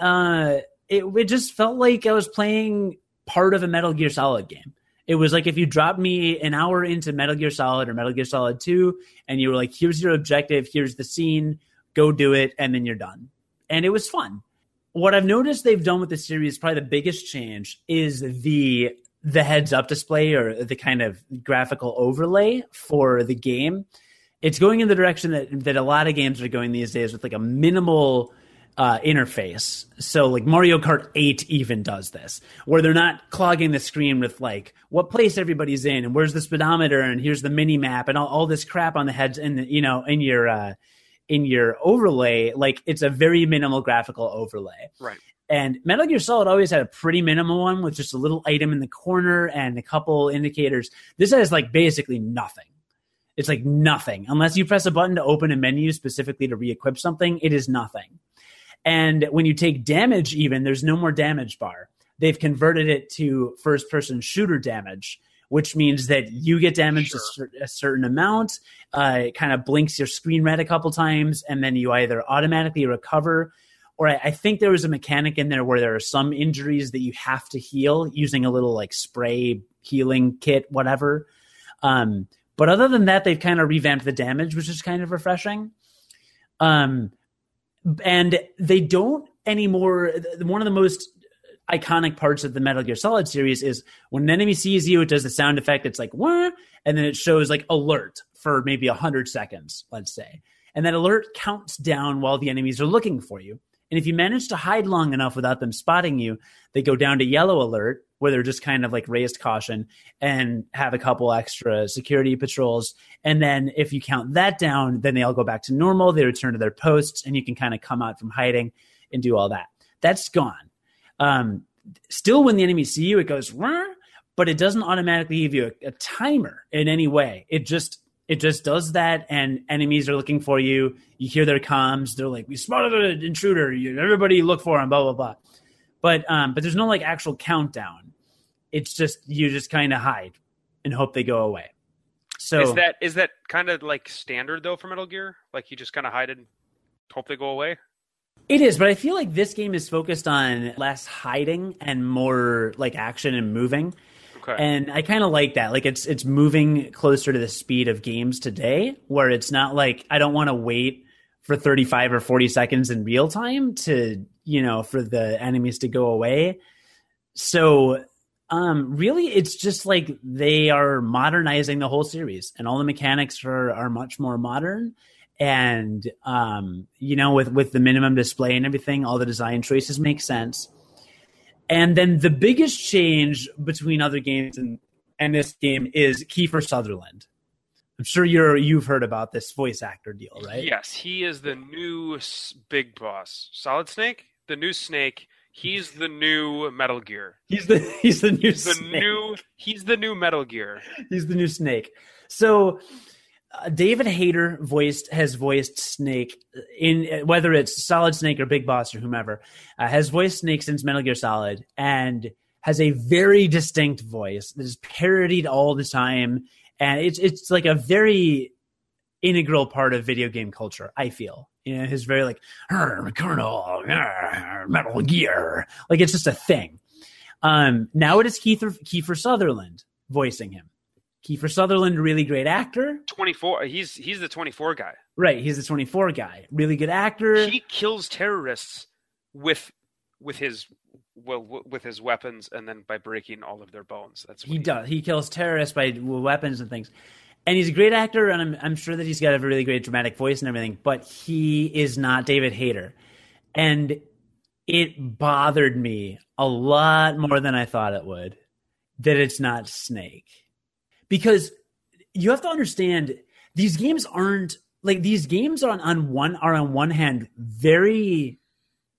uh, it, it just felt like I was playing part of a Metal Gear Solid game. It was like if you dropped me an hour into Metal Gear Solid or Metal Gear Solid 2 and you were like, here's your objective, here's the scene, go do it, and then you're done. And it was fun. What I've noticed they've done with the series, probably the biggest change, is the the heads up display or the kind of graphical overlay for the game. It's going in the direction that that a lot of games are going these days with like a minimal uh, interface. So like Mario Kart 8 even does this, where they're not clogging the screen with like what place everybody's in and where's the speedometer and here's the mini map and all, all this crap on the heads and you know in your uh, in your overlay. Like it's a very minimal graphical overlay. Right. And Metal Gear Solid always had a pretty minimal one with just a little item in the corner and a couple indicators. This has like basically nothing. It's like nothing. Unless you press a button to open a menu specifically to re equip something, it is nothing. And when you take damage, even, there's no more damage bar. They've converted it to first person shooter damage, which means that you get damaged Sure. a, cer- a certain amount. Uh, it kind of blinks your screen red a couple times, and then you either automatically recover or I, I think there was a mechanic in there where there are some injuries that you have to heal using a little like spray healing kit, whatever. Um, but other than that, they've kind of revamped the damage, which is kind of refreshing. Um, and they don't anymore. One of the most iconic parts of the Metal Gear Solid series is when an enemy sees you, it does the sound effect. It's like Wah! and then it shows like alert for maybe a hundred seconds, let's say, and that alert counts down while the enemies are looking for you. And if you manage to hide long enough without them spotting you, they go down to yellow alert, where they're just kind of like raised caution and have a couple extra security patrols. And then if you count that down, then they all go back to normal. They return to their posts, and you can kind of come out from hiding and do all that. That's gone. Um, still, when the enemies see you, it goes, but it doesn't automatically give you a, a timer in any way. It just it just does that, and enemies are looking for you. You hear their comms. They're like, "We spotted an intruder. You, everybody, look for him." Blah blah blah. But um, but there's no like actual countdown. It's just you just kind of hide and hope they go away. So Is that is that kind of like standard though for Metal Gear? Like you just kind of hide and hope they go away? It is, but I feel like this game is focused on less hiding and more like action and moving. Okay. And I kind of like that. Like it's it's moving closer to the speed of games today where it's not like I don't want to wait for 35 or 40 seconds in real time to, you know, for the enemies to go away. So um really it's just like they are modernizing the whole series and all the mechanics are are much more modern and um, you know, with with the minimum display and everything, all the design choices make sense. And then the biggest change between other games and and this game is Kiefer Sutherland. I'm sure you're you've heard about this voice actor deal, right? Yes, he is the new big boss. Solid Snake, the new Snake. He's the new Metal Gear. He's the *laughs* he's the new He's the Snake. new. He's the new Metal Gear. He's the new Snake. So uh, David Hayter voiced has voiced Snake in whether it's Solid Snake or Big Boss or whomever uh, has voiced Snake since Metal Gear Solid and has a very distinct voice that is parodied all the time and it's it's like a very integral part of video game culture. I feel you know his very like "Arr, Colonel Metal Gear like it's just a thing. Um, now it is Kiefer Kiefer Sutherland voicing him. Kiefer Sutherland, really great actor. Twenty four. He's he's the twenty four guy. Right, he's the 24 guy. Really good actor. He kills terrorists with with his well with his weapons and then by breaking all of their bones. That's what He does. He kills terrorists by weapons and things. And he's a great actor, and I'm, I'm sure that he's got a really great dramatic voice and everything, but he is not David Hayter. And it bothered me a lot more than I thought it would that it's not Snake. Because you have to understand these games aren't like these games on, on one are on one hand very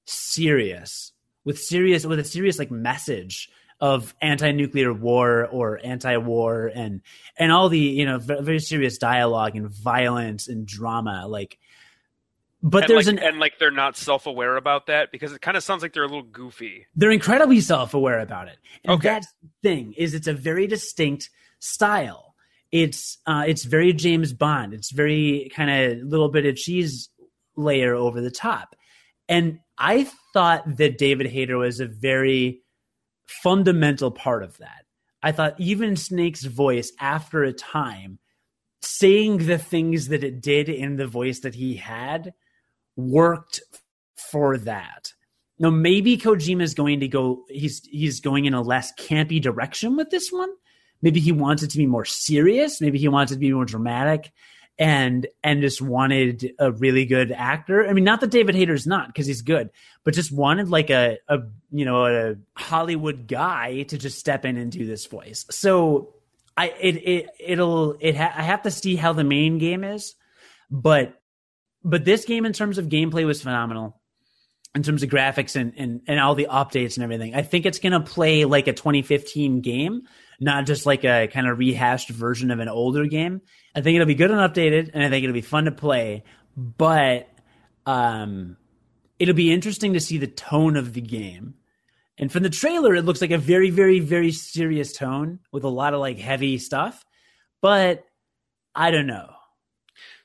serious with serious with a serious like message of anti-nuclear war or anti-war and and all the you know very serious dialogue and violence and drama like but and there's like, an and like they're not self aware about that? Because it kind of sounds like they're a little goofy. they're incredibly self-aware about it. And Okay. that thing is it's a very distinct style. It's uh it's very james bond. It's very kind of little bit of cheese layer over the top. And i thought that david hayter was a very fundamental part of that. I thought even snake's voice after a time saying the things that it did in the voice that he had worked for that. Now maybe Kojima is going to go he's he's going in a less campy direction with this one. Maybe he wants it to be more serious, maybe he wants it to be more dramatic and and just wanted a really good actor. I mean not that David Hayter's not because he's good, but just wanted like a a you know a Hollywood guy to just step in and do this voice. So I it it it'll it ha- I have to see how the main game is, but but this game in terms of gameplay was phenomenal in terms of graphics and, and, and all the updates and everything. I think it's going to play like a 2015 game, not just like a kind of rehashed version of an older game. I think it'll be good and updated, and I think it'll be fun to play. But um, it'll be interesting to see the tone of the game. And from the trailer, it looks like a very, very, very serious tone with a lot of like heavy stuff. But I don't know.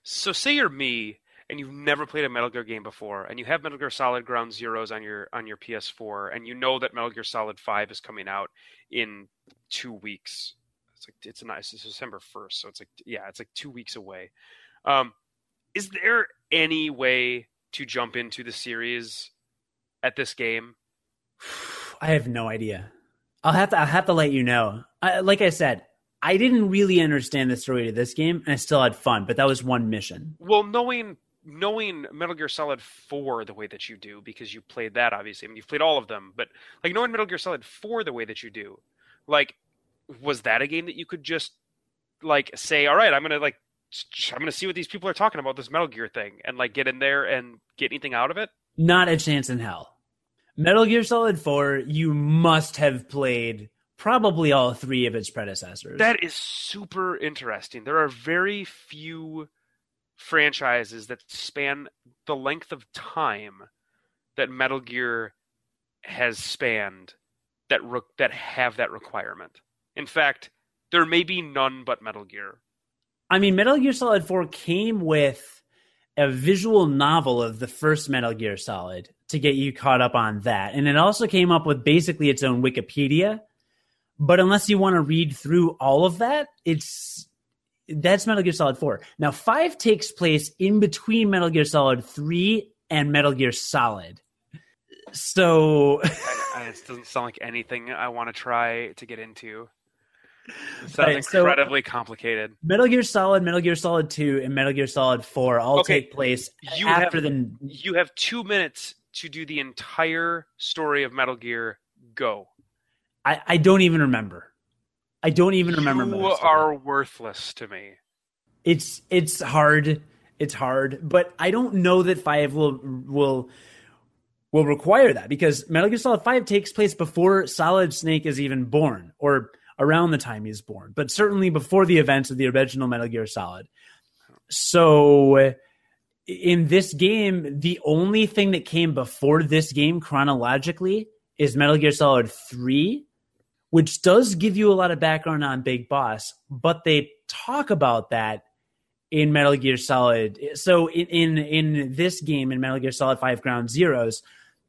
So say you're me and you've never played a Metal Gear game before, and you have Metal Gear Solid Ground Zeroes on your on your PS4, and you know that Metal Gear Solid Five is coming out in two weeks. It's like it's a nice. It's December first, so it's like yeah, it's like two weeks away. Um, is there any way to jump into the series at this game? *sighs* I have no idea. I'll have to. I'll have to let you know. I, like I said, I didn't really understand the story to this game, and I still had fun. But that was one mission. Well, knowing knowing Metal Gear Solid 4 the way that you do, because you played that obviously. I mean you've played all of them, but like knowing Metal Gear Solid 4 the way that you do, like was that a game that you could just like say, All right, I'm gonna like I'm gonna see what these people are talking about, this Metal Gear thing, and like get in there and get anything out of it? Not a chance in hell. Metal Gear Solid 4, you must have played probably all three of its predecessors. That is super interesting. There are very few franchises that span the length of time that Metal Gear has spanned that re- that have that requirement. In fact, there may be none but Metal Gear. I mean, Metal Gear Solid 4 came with a visual novel of the first Metal Gear Solid to get you caught up on that. And it also came up with basically its own Wikipedia. But unless you want to read through all of that, it's that's Metal Gear Solid 4. Now, 5 takes place in between Metal Gear Solid 3 and Metal Gear Solid. So it doesn't sound like anything I want to try to get into. Sounds Right, so- incredibly complicated. Metal Gear Solid, Metal Gear Solid 2, and Metal Gear Solid 4 all Okay, take place you after have- the. You have two minutes to do the entire story of Metal Gear. Go. I, I don't even remember. I don't even remember. You most of it. are worthless to me. it's it's hard it's hard but i don't know that 5 will will will require that because metal gear solid 5 takes place before solid snake is even born or around the time he's born but certainly before the events of the original metal gear solid so in this game the only thing that came before this game chronologically is metal gear solid 3 which does give you a lot of background on big boss but they talk about that in Metal Gear Solid. So in, in in this game in Metal Gear Solid 5 Ground Zeroes,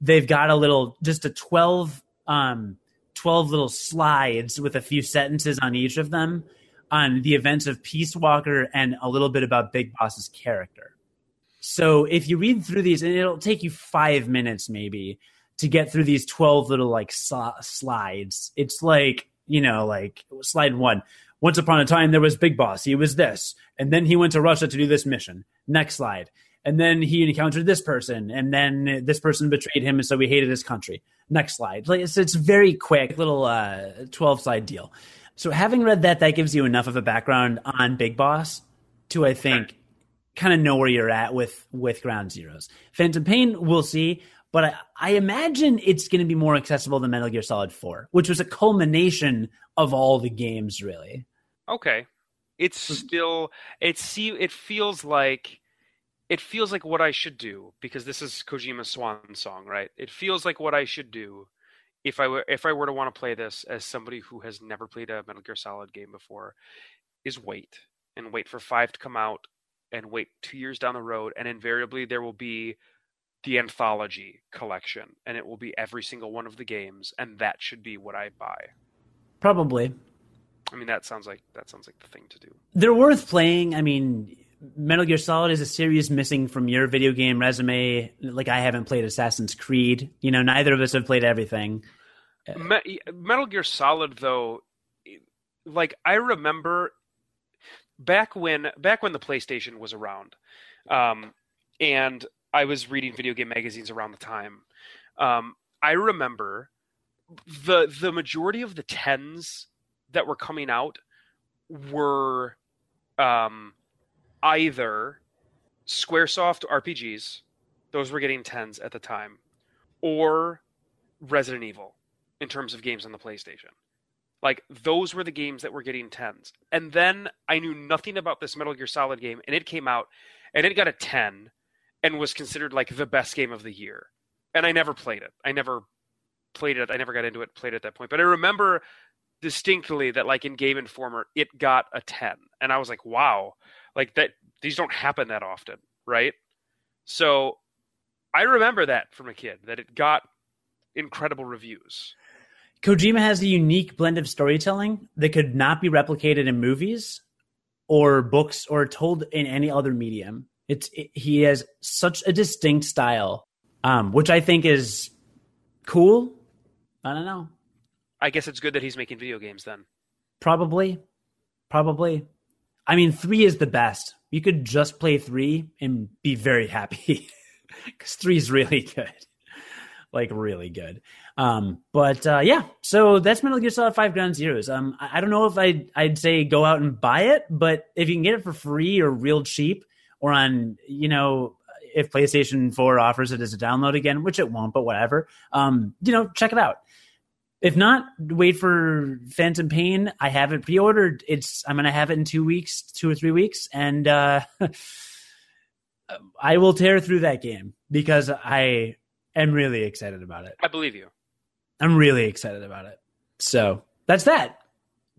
they've got a little just a 12 um 12 little slides with a few sentences on each of them on the events of Peace Walker and a little bit about Big Boss's character. So if you read through these and it'll take you 5 minutes maybe to get through these 12 little like sli- slides. It's like, you know, like slide 1 once upon a time there was big boss. He was this. And then he went to russia to do this mission. Next slide and then he encountered this person and then this person betrayed him and so we hated his country. Next slide. Like it's, it's very quick little uh 12 slide deal. So having read that that gives you enough of a background on big boss to i think kind of know where you're at with with ground zeroes. Phantom pain we'll see but I, I imagine it's going to be more accessible than Metal Gear Solid 4, which was a culmination of all the games, really. Okay. It's still it see it feels like it feels like what I should do because this is Kojima's swan song, right? It feels like what I should do if I were if I were to want to play this as somebody who has never played a Metal Gear Solid game before is wait and wait for 5 to come out and wait 2 years down the road and invariably there will be the anthology collection and it will be every single one of the games and that should be what I buy. Probably. I mean that sounds like that sounds like the thing to do. They're worth playing. I mean, Metal Gear Solid is a series missing from your video game resume. Like, I haven't played Assassin's Creed. You know, neither of us have played everything. Me- Metal Gear Solid, though, like I remember back when back when the PlayStation was around, um, and I was reading video game magazines around the time. Um, I remember the the majority of the tens that were coming out were um, either SquareSoft RPGs; those were getting tens at the time, or Resident Evil in terms of games on the PlayStation. Like those were the games that were getting tens. And then I knew nothing about this Metal Gear Solid game, and it came out and it got a ten and was considered like the best game of the year. And I never played it. I never played it. I never got into it, played it at that point. But I remember distinctly that like in Game Informer, it got a ten. And I was like, wow, like that these don't happen that often, right? So I remember that from a kid, that it got incredible reviews. Kojima has a unique blend of storytelling that could not be replicated in movies or books or told in any other medium. It's it, he has such a distinct style, um, which I think is cool. I don't know. I guess it's good that he's making video games then. Probably, probably. I mean, three is the best. You could just play three and be very happy *laughs* because three is really good, *laughs* like really good. Um, but uh, yeah, so that's Metal Gear Solid Five Ground Zeroes. Um, I, I don't know if I I'd say go out and buy it, but if you can get it for free or real cheap, or on you know if PlayStation Four offers it as a download again, which it won't, but whatever. Um, you know, check it out. If not, wait for Phantom Pain. I have it pre-ordered. It's I'm gonna have it in two weeks, two or three weeks, and uh, *laughs* I will tear through that game because I am really excited about it. I believe you. I'm really excited about it. So that's that.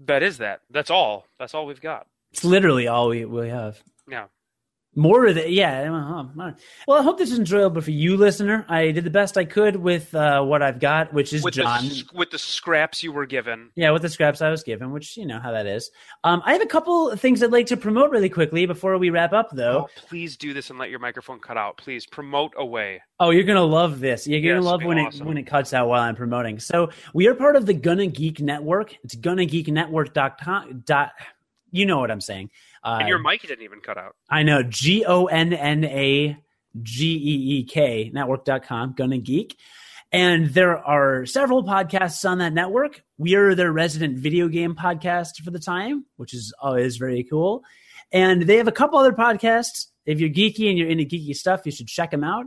That is that. That's all. That's all we've got. It's literally all we we have. Yeah. More of it, yeah. Well, I hope this is enjoyable for you, listener. I did the best I could with uh, what I've got, which is with John. The, with the scraps you were given. Yeah, with the scraps I was given, which you know how that is. Um, I have a couple things I'd like to promote really quickly before we wrap up, though. Oh, please do this and let your microphone cut out. Please promote away. Oh, you're gonna love this. You're gonna Yes, love when awesome. it when it cuts out while I'm promoting. So we are part of the Gonna Geek Network. It's GonnaGeekNetwork.com. Dot, you know what I'm saying. Uh, And your mic didn't even cut out. I know. G O N N A G E E K network.com, Gonna Geek. And there are several podcasts on that network. We are their resident video game podcast for the time, which is always very cool. And they have a couple other podcasts. If you're geeky and you're into geeky stuff, you should check them out.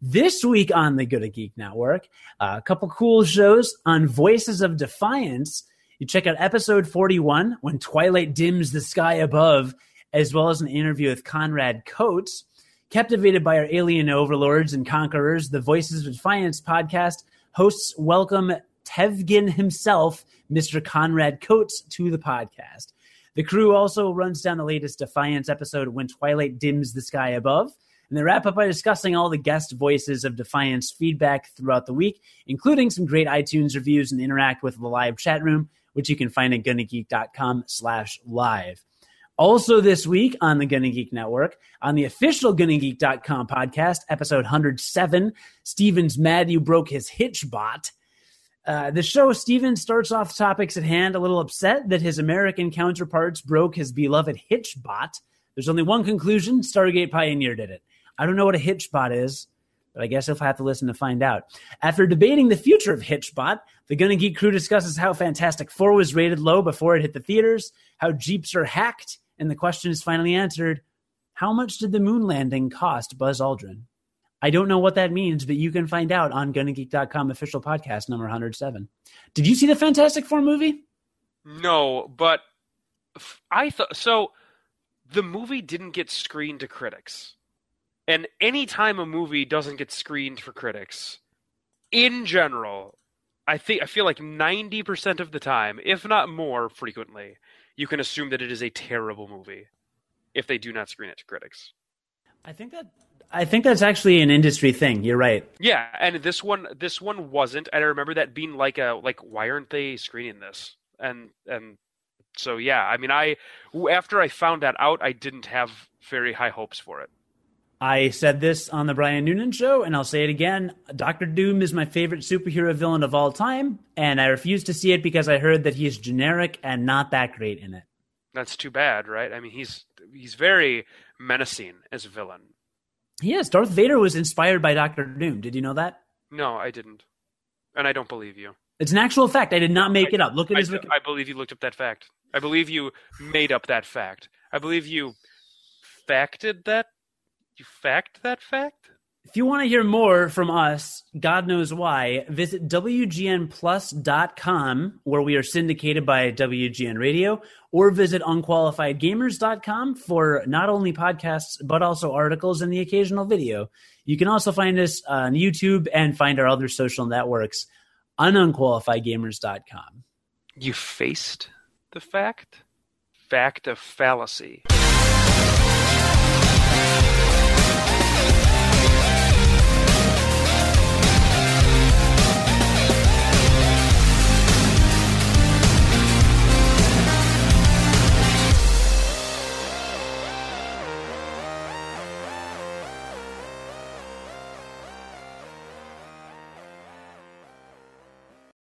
This week on the Gonna Geek Network, uh, a couple cool shows on Voices of Defiance. You check out episode 41, When Twilight Dims the Sky Above, as well as an interview with Conrad Coates. Captivated by our alien overlords and conquerors, the Voices of Defiance podcast hosts welcome T'evgin himself, Mr. Conrad Coates, to the podcast. The crew also runs down the latest Defiance episode, When Twilight Dims the Sky Above. And they wrap up by discussing all the guest voices of Defiance feedback throughout the week, including some great iTunes reviews and interact with the live chat room, which you can find at gonnageek.com slash live. Also this week on the Gonna Geek Network, on the official GonnaGeek.com podcast, episode 107, Steven's mad you broke his hitch bot. Uh, the show, Steven starts off topics at hand a little upset that his American counterparts broke his beloved hitch bot. There's only one conclusion Stargate Pioneer did it. I don't know what a hitchbot is, but I guess I'll have to listen to find out. After debating the future of Hitchbot, the Gonna Geek crew discusses how Fantastic Four was rated low before it hit the theaters, how Jeeps are hacked, and the question is finally answered how much did the moon landing cost Buzz Aldrin? I don't know what that means, but you can find out on GonnaGeek.com official podcast number 107. Did you see the Fantastic Four movie? No, but I thought so. The movie didn't get screened to critics, and anytime a movie doesn't get screened for critics, in general, I think I feel like ninety percent of the time, if not more frequently, you can assume that it is a terrible movie if they do not screen it to critics. I think that I think that's actually an industry thing. You're right. Yeah, and this one this one wasn't, and I remember that being like a like why aren't they screening this? And and so yeah, I mean I after I found that out, I didn't have very high hopes for it. I said this on the Brian Noonan show, and I'll say it again. Doctor Doom is my favorite superhero villain of all time, and I refuse to see it because I heard that he is generic and not that great in it. That's too bad, right? I mean, he's he's very menacing as a villain. Yes, Darth Vader was inspired by Doctor Doom. Did you know that? No, I didn't, and I don't believe you. It's an actual fact. I did not make I- it up. Look at I, his. I believe you looked up that fact. I believe you made up that fact. I believe you facted that. You fact that fact. If you want to hear more from us, God knows why, visit WGNplus.com, where we are syndicated by WGN Radio, or visit unqualifiedgamers.com for not only podcasts, but also articles and the occasional video. You can also find us on YouTube and find our other social networks on unqualifiedgamers.com. You faced the fact. Fact of fallacy. Thank you.